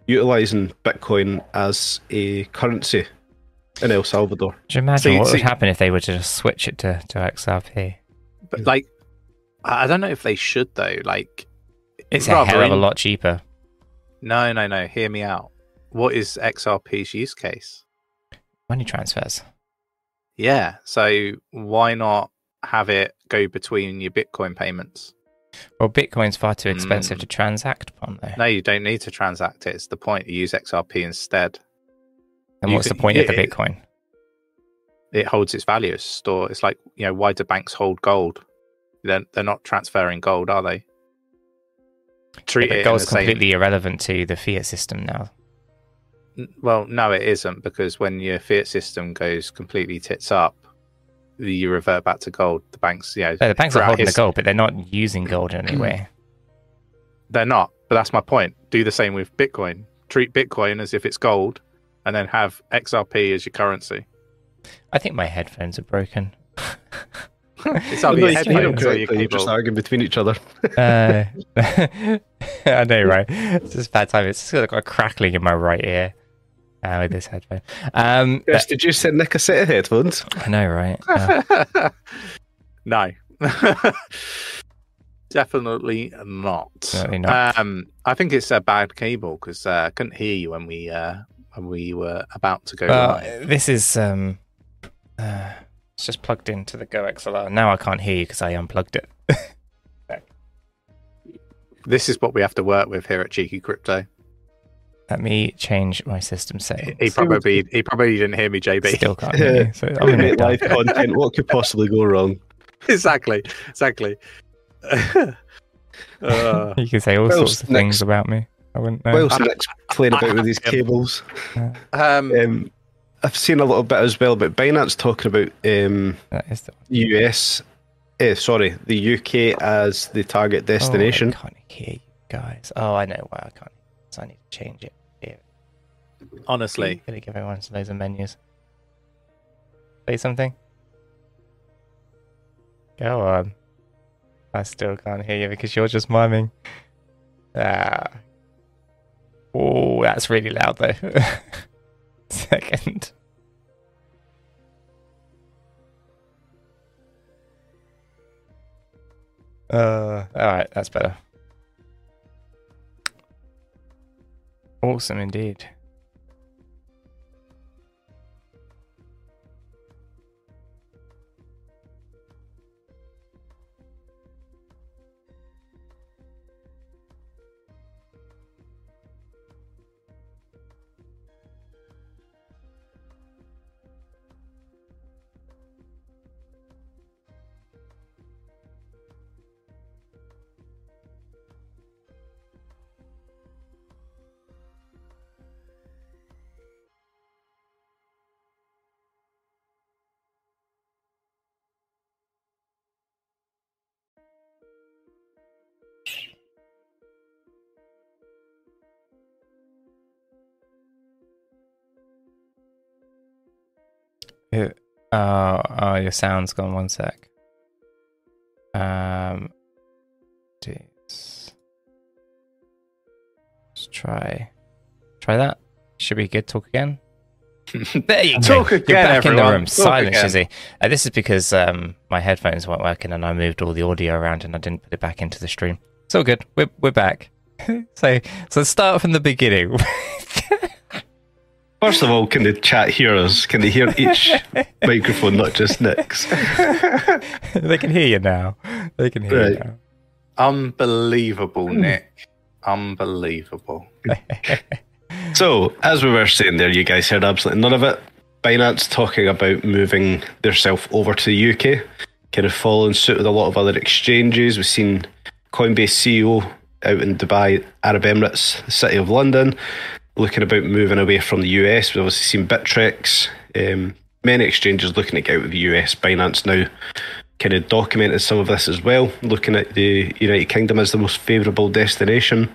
[SPEAKER 3] utilizing Bitcoin as a currency in El Salvador.
[SPEAKER 1] Do you imagine
[SPEAKER 2] See-
[SPEAKER 1] what would happen if they were to just switch it to, to XRP?
[SPEAKER 2] but like, I I don't know if they should though. Like,
[SPEAKER 1] It's a hell of a lot cheaper.
[SPEAKER 2] No, no, no. Hear me out. What is XRP's use case?
[SPEAKER 1] Money transfers.
[SPEAKER 2] Yeah. So why not have it go between your Bitcoin payments?
[SPEAKER 1] Well, Bitcoin's far too expensive
[SPEAKER 2] Mm.
[SPEAKER 1] to transact upon, though.
[SPEAKER 2] No, you don't need to transact it. It's the point. You use XRP instead.
[SPEAKER 1] And
[SPEAKER 2] You
[SPEAKER 1] what's the point of the Bitcoin?
[SPEAKER 2] It holds its value as store. It's like you know, why do banks hold gold? They're they're not transferring gold, are they? Treat
[SPEAKER 1] But
[SPEAKER 2] it in
[SPEAKER 1] gold's
[SPEAKER 2] the same-
[SPEAKER 1] completely irrelevant to the fiat system now.
[SPEAKER 2] N- Well, no, it isn't because when your fiat system goes completely tits up, you revert back to gold. The banks, yeah,
[SPEAKER 1] No, the banks are
[SPEAKER 2] throughout
[SPEAKER 1] holding
[SPEAKER 2] his-
[SPEAKER 1] the gold, but they're not using gold in any way.
[SPEAKER 2] They're not, but that's my point. Do the same with Bitcoin. Treat Bitcoin as if it's gold, and then have XRP as your currency.
[SPEAKER 1] I think my headphones are broken.
[SPEAKER 2] It's either
[SPEAKER 3] No,
[SPEAKER 2] your headphones or your
[SPEAKER 3] You're just arguing between each other.
[SPEAKER 1] Uh, I know, right? It's just bad time. It's just got a crackling in my right ear uh, with this headphone. Um,
[SPEAKER 3] Chris, did you send Nick a set of headphones?
[SPEAKER 1] I know, right? Uh,
[SPEAKER 2] no. Definitely not.
[SPEAKER 1] Definitely not.
[SPEAKER 2] Um, I think it's a bad cable because uh, I couldn't hear you when we uh, when we were about to go
[SPEAKER 1] well,
[SPEAKER 2] live.
[SPEAKER 1] this is um, uh, it's just plugged into the GoXLR. Now I can't hear you because I unplugged it.
[SPEAKER 2] This is what we have to work with here at Cheeky Crypto.
[SPEAKER 1] Let me change my system settings.
[SPEAKER 2] He probably he probably didn't hear me, JB.
[SPEAKER 1] Still can't hear you. So I'm gonna
[SPEAKER 3] Great live content. What could possibly go wrong?
[SPEAKER 2] exactly, exactly. Uh,
[SPEAKER 1] You can say all sorts of
[SPEAKER 3] next-
[SPEAKER 1] things about me. I wouldn't know.
[SPEAKER 3] Whilst
[SPEAKER 2] I-
[SPEAKER 3] Nick's playing about with these
[SPEAKER 2] I-
[SPEAKER 3] cables,
[SPEAKER 2] um,
[SPEAKER 3] um, I've seen a little bit as well about Binance talking about um,
[SPEAKER 1] That is the
[SPEAKER 3] US, eh, sorry, the UK as the target destination.
[SPEAKER 1] Oh, I can't hear you guys. Oh, I know why I can't. So I need to change it. Here.
[SPEAKER 2] honestly,
[SPEAKER 1] Gonna give everyone some loads of menus. Say something. Go on. I still can't hear you because you're just miming. Ah. Oh, that's really loud though. Second. Uh, all right, that's better. Awesome indeed. Oh, oh, your sound's gone. One sec. Um, this. Let's try, try that. Should be good. Talk again. There you go.
[SPEAKER 2] Talk
[SPEAKER 1] You're
[SPEAKER 2] again,
[SPEAKER 1] back in the room.
[SPEAKER 2] Talk
[SPEAKER 1] Silent,
[SPEAKER 2] again.
[SPEAKER 1] Shizzy. Uh, this is because um, my headphones weren't working and I moved all the audio around and I didn't put it back into the stream. It's all good. We're we're back. so so let's start from the beginning.
[SPEAKER 3] First of all, can the chat hear us? Can they hear each microphone, not just Nick's?
[SPEAKER 1] they can hear you now. They can hear you now.
[SPEAKER 2] unbelievable, hmm. Nick. Unbelievable.
[SPEAKER 3] So, as we were saying there, you guys heard absolutely none of it. Binance talking about moving theirself over to the UK, kind of following suit with a lot of other exchanges. We've seen Coinbase CEO out in Dubai, Arab Emirates, the City of London, looking about moving away from the US. We've obviously seen Bittrex, um, many exchanges looking to get out of the US. Binance now kind of documented some of this as well, looking at the United Kingdom as the most favourable destination.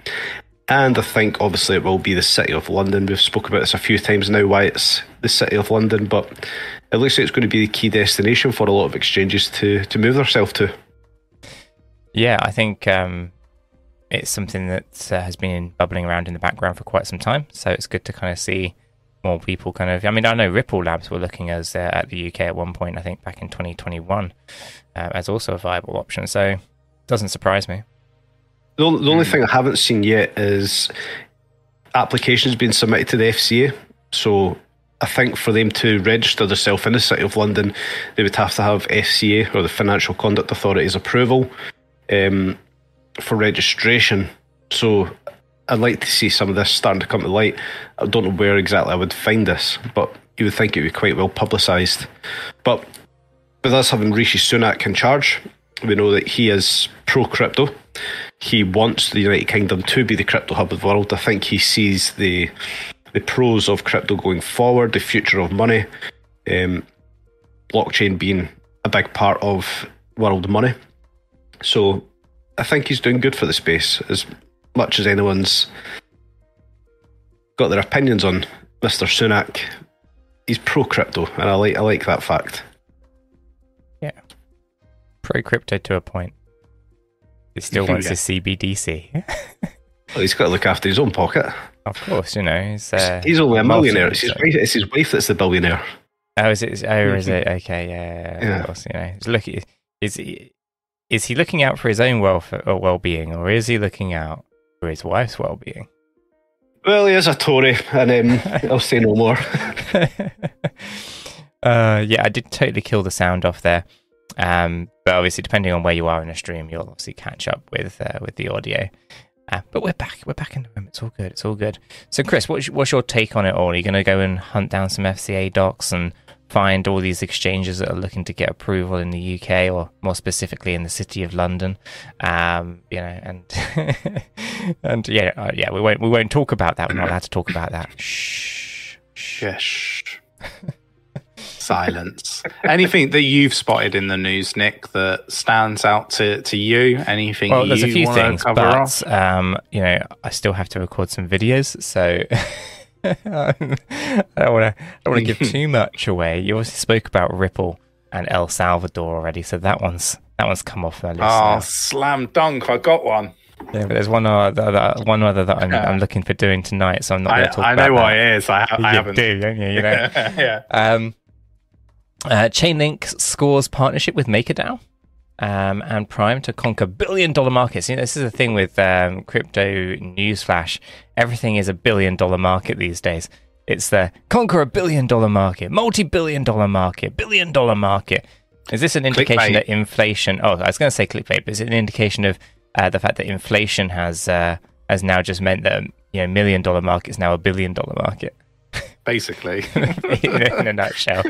[SPEAKER 3] And I think obviously it will be the City of London. We've spoken about this a few times now why it's the City of London, but it looks like it's going to be the key destination for a lot of exchanges to, to move themselves to.
[SPEAKER 1] Yeah, I think um, it's something that uh, has been bubbling around in the background for quite some time. So it's good to kind of see more people kind of. I mean, I know Ripple Labs were looking as uh, at the UK at one point. I think back in 2021 uh, as also a viable option. So it doesn't surprise me.
[SPEAKER 3] The only, the only thing I haven't seen yet is applications being submitted to the FCA. So I think for them to register themselves in the City of London, they would have to have FCA or the Financial Conduct Authority's approval um, for registration. So I'd like to see some of this starting to come to light. I don't know where exactly I would find this, but you would think it would be quite well publicised. But with us having Rishi Sunak in charge, we know that he is pro crypto. He wants the United Kingdom to be the crypto hub of the world. I think he sees the the pros of crypto going forward, the future of money, um, blockchain being a big part of world money. So I think he's doing good for the space as much as anyone's got their opinions on Mr. Sunak. He's pro crypto, and I like I like that fact.
[SPEAKER 1] Yeah. Pro crypto to a point. He still wants
[SPEAKER 3] Yeah.
[SPEAKER 1] his CBDC.
[SPEAKER 3] Well, he's got to look after his own pocket.
[SPEAKER 1] of course, you know. He's, uh,
[SPEAKER 3] he's only a millionaire. It's his, wife, it's his wife that's the billionaire.
[SPEAKER 1] Oh, is it? Oh, is it? Okay, yeah, yeah. yeah,
[SPEAKER 3] Yeah.
[SPEAKER 1] Of course, you know. Look, is he? Is he looking out for his own welfare or well-being, or is he looking out for his wife's well-being?
[SPEAKER 3] Well, he is a Tory, and um, I'll say no more.
[SPEAKER 1] uh, yeah, I did totally kill the sound off there. Um, but obviously, depending on where you are in the stream, you'll obviously catch up with uh, with the audio. Uh, but we're back. We're back in the room. It's all good. It's all good. So, Chris, what's, what's your take on it all? Are you going to go and hunt down some FCA docs and find all these exchanges that are looking to get approval in the UK, or more specifically in the city of London? Um, you know, and and yeah, uh, yeah, we won't we won't talk about that. We're not allowed to talk about that. Shh. Shh.
[SPEAKER 4] Silence. Anything that you've spotted in the news, Nick, that stands out to, to you? Anything
[SPEAKER 1] Well, there's a few things, but um, you know, I still have to record some videos, so I don't want to don't want to give too much away. You also spoke about Ripple and El Salvador already, so that one's that one's come off my list.
[SPEAKER 4] Oh,
[SPEAKER 1] now.
[SPEAKER 4] slam dunk! I got one.
[SPEAKER 1] Yeah, but there's one other, that- one other that I'm. I'm looking for doing tonight, so I'm not going to talk about it.
[SPEAKER 4] I know
[SPEAKER 1] that.
[SPEAKER 4] what it is. I, ha- I
[SPEAKER 1] you
[SPEAKER 4] haven't.
[SPEAKER 1] do, don't you? You know.
[SPEAKER 4] yeah.
[SPEAKER 1] Um, uh, Chainlink scores partnership with MakerDAO um, and Prime to conquer billion dollar markets. You know, this is the thing with um, crypto newsflash. Everything is a billion dollar market these days. It's the conquer a billion dollar market, multi billion dollar market, billion dollar market. Is this an indication
[SPEAKER 4] Clickbait.
[SPEAKER 1] that inflation? Oh, I was going to say clickbait, but is it an indication of uh, the fact that inflation has uh, has now just meant that you know million dollar market is now a billion dollar market?
[SPEAKER 4] Basically.
[SPEAKER 1] in, a, in a nutshell.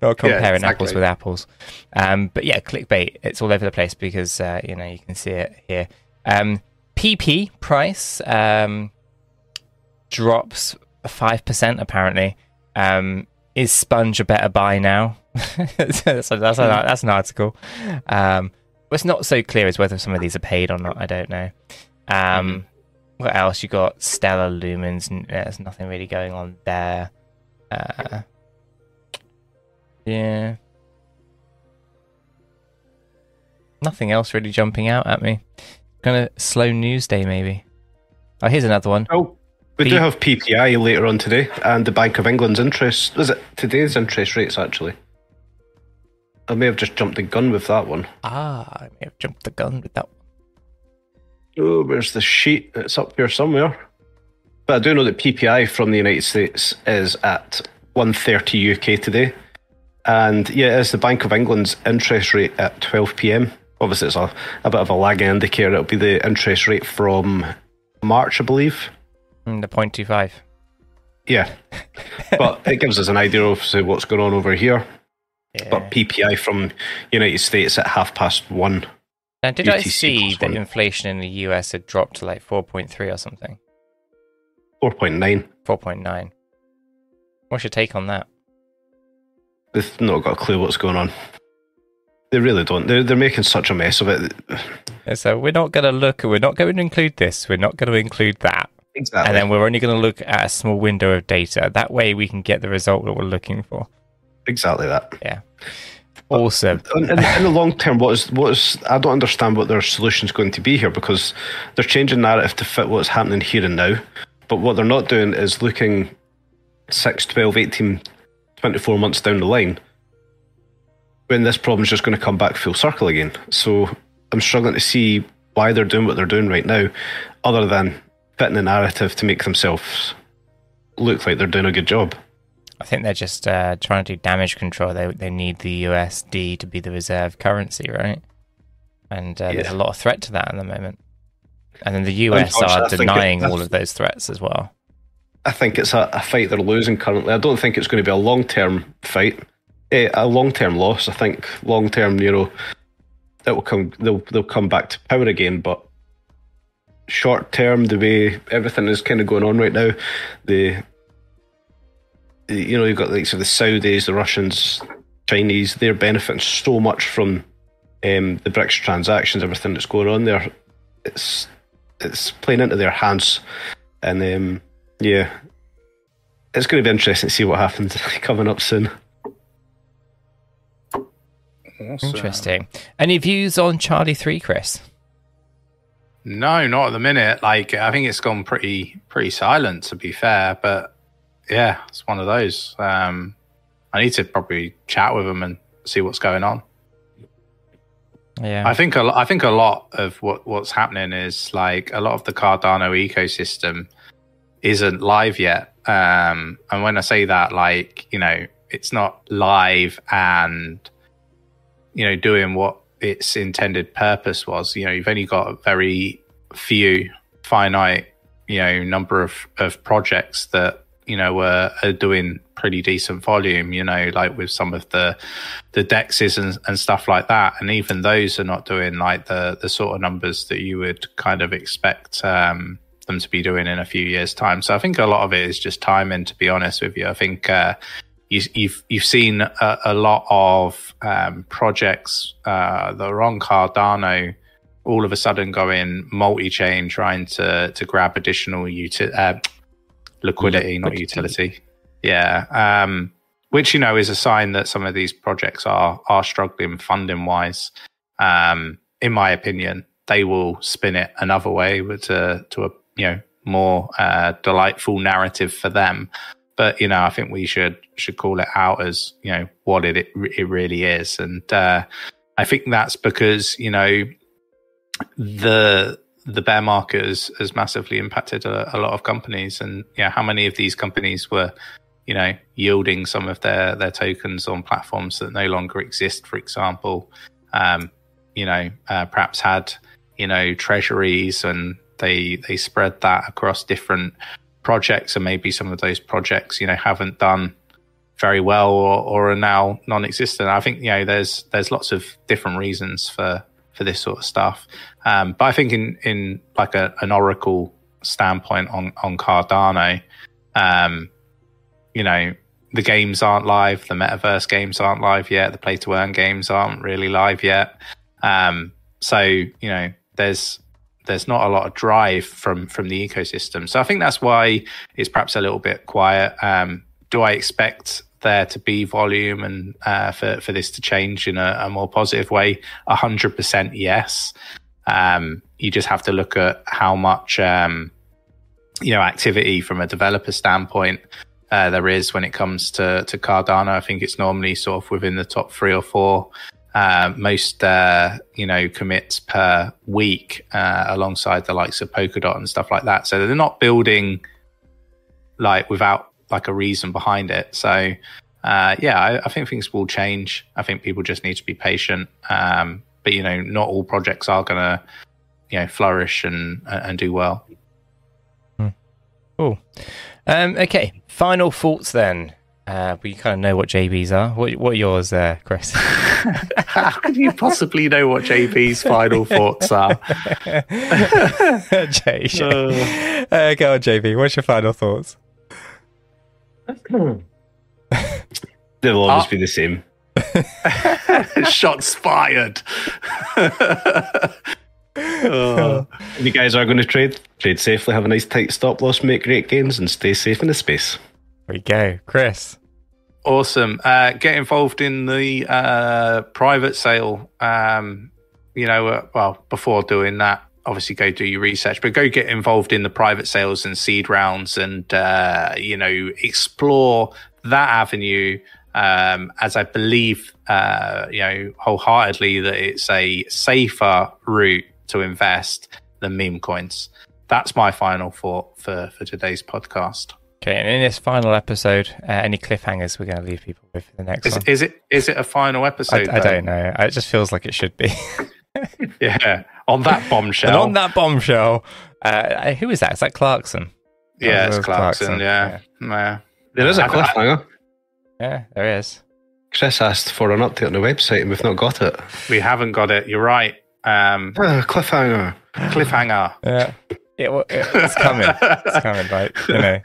[SPEAKER 1] Not comparing apples
[SPEAKER 4] exactly.
[SPEAKER 1] with apples. Um, but yeah, clickbait. It's all over the place because uh, you know you can see it here. Um, Pepe price um, drops five percent apparently. Um, is Sponge a better buy now? that's, that's, a- that's an article. Um, what's not so clear is whether some of these are paid or not. I don't know. Um, What else? You got Stellar Lumens. There's nothing really going on there. Uh, yeah. Nothing else really jumping out at me. Kind of slow news day, maybe. Oh, here's another one.
[SPEAKER 3] Oh, we
[SPEAKER 1] P-
[SPEAKER 3] do have PPI later on today, and the Bank of England's interest. Is it today's interest rates actually? I may have just jumped the gun with that one.
[SPEAKER 1] Ah, I may have jumped the gun with that.
[SPEAKER 3] Oh, where's the sheet? It's up here somewhere. But I do know that PPI from the United States is at 130 UK today. And yeah, it's the Bank of England's interest rate at 12 pm. Obviously, it's a, a bit of a lagging indicator. It'll be the interest rate from March, I believe.
[SPEAKER 1] Mm, the point two five.
[SPEAKER 3] Yeah. but it gives us an idea of say, what's going on over here.
[SPEAKER 1] Yeah.
[SPEAKER 3] But PPI from United States at half past one.
[SPEAKER 1] now, did I see that inflation in the US had dropped to like four point three or something?
[SPEAKER 3] 4.9.
[SPEAKER 1] Four point nine. What's your take on that?
[SPEAKER 3] They've not got a clue what's going on. They really don't. They're, they're making such a mess of it.
[SPEAKER 1] So we're not going to look. We're not going to include this. We're not going to include that.
[SPEAKER 3] Exactly.
[SPEAKER 1] and then we're only going to look at a small window of data. That way, we can get the result that we're looking for.
[SPEAKER 3] exactly that.
[SPEAKER 1] Yeah, awesome.
[SPEAKER 3] In, uh, in, in the long term, what is what is? I don't understand what their solution is going to be here because they're changing narrative to fit what's happening here and now. But what they're not doing is looking 6, 12, 18, 24 months down the line when this problem's just going to come back full circle again. So I'm struggling to see why they're doing what they're doing right now, other than fitting a narrative to make themselves look like they're doing a good job.
[SPEAKER 1] I think they're just uh, trying to do damage control. They they need the USD to be the reserve currency, right? And uh, there's a lot of threat to that at the moment. And then the US are
[SPEAKER 3] think it-
[SPEAKER 1] denying all of those threats as well.
[SPEAKER 3] I think it's a, a fight they're losing currently. I don't think it's going to be a long term fight, eh, a long term loss. I think long term, you know, it will come. They'll they'll come back to power again. But short term, the way everything is kind of going on right now, the the- you know you've got like so the Saudis, the Russians, Chinese, they're benefiting so much from um, the BRICS transactions, everything that's going on there. It's it's playing into their hands, and um, yeah, it's going to be interesting to see what happens coming up soon.
[SPEAKER 2] Awesome.
[SPEAKER 1] Interesting. Any views on Charli3, Chris?
[SPEAKER 2] No, not at the minute. Like I think it's gone pretty pretty silent to be fair, but yeah, it's one of those. Um I need to probably chat with them and see what's going on.
[SPEAKER 1] Yeah.
[SPEAKER 2] I think a lo- I think a lot of what what's happening is like a lot of the Cardano ecosystem isn't live yet. Um, and when I say that, like you know, it's not live and you know doing what its intended purpose was. You know, you've only got a very few finite you know number of of projects that you know are, are doing pretty decent volume. You know, like with some of the the dexes and, and stuff like that and even those are not doing like the the sort of numbers that you would kind of expect um them to be doing in a few years time so i think a lot of it is just timing to be honest with you i think uh you, you've you've seen a, a lot of um, projects uh, that are on Cardano all of a sudden going multi-chain, trying to to grab additional uti- uh, liquidity, not utility. Yeah, um, which you know is a sign that some of these projects are are struggling funding wise. Um, in my opinion, they will spin it another way to to a you know more uh, delightful narrative for them. But you know, I think we should should call it out as you know what it it, it really is, and uh, I think that's because you know the the bear market has, has massively impacted a, a lot of companies, and yeah, how many of these companies were you know yielding some of their their tokens on platforms that no longer exist, for example, um, you know, uh, perhaps had you know treasuries and they they spread that across different projects. And maybe some of those projects you know haven't done very well or, or are now non-existent. I think you know there's there's lots of different reasons for for this sort of stuff. Um, but i think in in like a, an oracle standpoint on on cardano um, you know the games aren't live the metaverse games aren't live yet the play to earn games aren't really live yet um, so you know there's there's not a lot of drive from from the ecosystem. So I think that's why it's perhaps a little bit quiet. Um, do I expect there to be volume and uh, for for this to change in a, a more positive way? Hundred percent, yes. Um, you just have to look at how much um, you know activity from a developer standpoint uh, there is when it comes to to Cardano. I think it's normally sort of within the top three or four uh, most uh, you know commits per week uh, alongside the likes of Polkadot and stuff like that. So they're not building like without like a reason behind it. So uh, yeah, I, I, think things will change. I think people just need to be patient. Um, but you know, not all projects are going to you know flourish and and do well.
[SPEAKER 1] Hmm. Cool. Um, okay, final thoughts then. Uh, we kind of know what JBs are. What, what are yours, uh, Chris?
[SPEAKER 2] How can you possibly know what JB's final thoughts are?
[SPEAKER 1] Jay, uh, uh, go on, JB. What's your final thoughts?
[SPEAKER 3] They'll always uh, be the same.
[SPEAKER 2] Shots fired.
[SPEAKER 3] Oh. You guys are going to trade. Trade safely, have a nice tight stop loss, make great gains, and stay safe in the space.
[SPEAKER 1] There we go, Chris.
[SPEAKER 2] Awesome. Uh, get involved in the uh, private sale. Um, you know, uh, well, before doing that, obviously go do your research, but go get involved in the private sales and seed rounds, and uh, you know, explore that avenue. Um, as I believe, uh, you know, wholeheartedly that it's a safer route to invest than meme coins. That's my final thought for for today's podcast.
[SPEAKER 1] Okay, and in this final episode, uh, any cliffhangers we're going to leave people with for the next
[SPEAKER 2] is,
[SPEAKER 1] one?
[SPEAKER 2] Is it is it a final episode?
[SPEAKER 1] I, I don't know. It just feels like it should be.
[SPEAKER 2] yeah,
[SPEAKER 4] on that bombshell.
[SPEAKER 1] And on that bombshell, uh, who is that? Is that Clarkson?
[SPEAKER 4] yeah, it's
[SPEAKER 1] it's
[SPEAKER 4] Clarkson.
[SPEAKER 1] Clarkson,
[SPEAKER 4] Yeah. yeah.
[SPEAKER 3] There is a
[SPEAKER 4] I- I-
[SPEAKER 3] cliffhanger.
[SPEAKER 1] Yeah, there is.
[SPEAKER 3] Chris asked for an update on the website and we've not got it.
[SPEAKER 4] We haven't got it. You're right. Um,
[SPEAKER 3] Ah, cliffhanger.
[SPEAKER 4] cliffhanger.
[SPEAKER 1] Yeah. It, it- it's coming. It's coming, right? You know.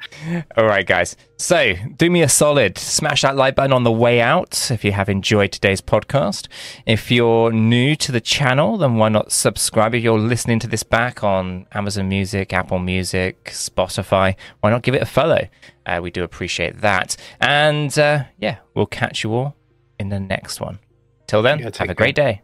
[SPEAKER 1] All right, guys. So, do me a solid. Smash that like button on the way out if you have enjoyed today's podcast. If you're new to the channel, then why not subscribe? If you're listening to this back on Amazon Music, Apple Music, Spotify, why not give it a follow? Uh, we do appreciate that. And uh, yeah, we'll catch you all in the next one. Till then,
[SPEAKER 4] Yeah,
[SPEAKER 1] have a
[SPEAKER 4] care.
[SPEAKER 1] great day.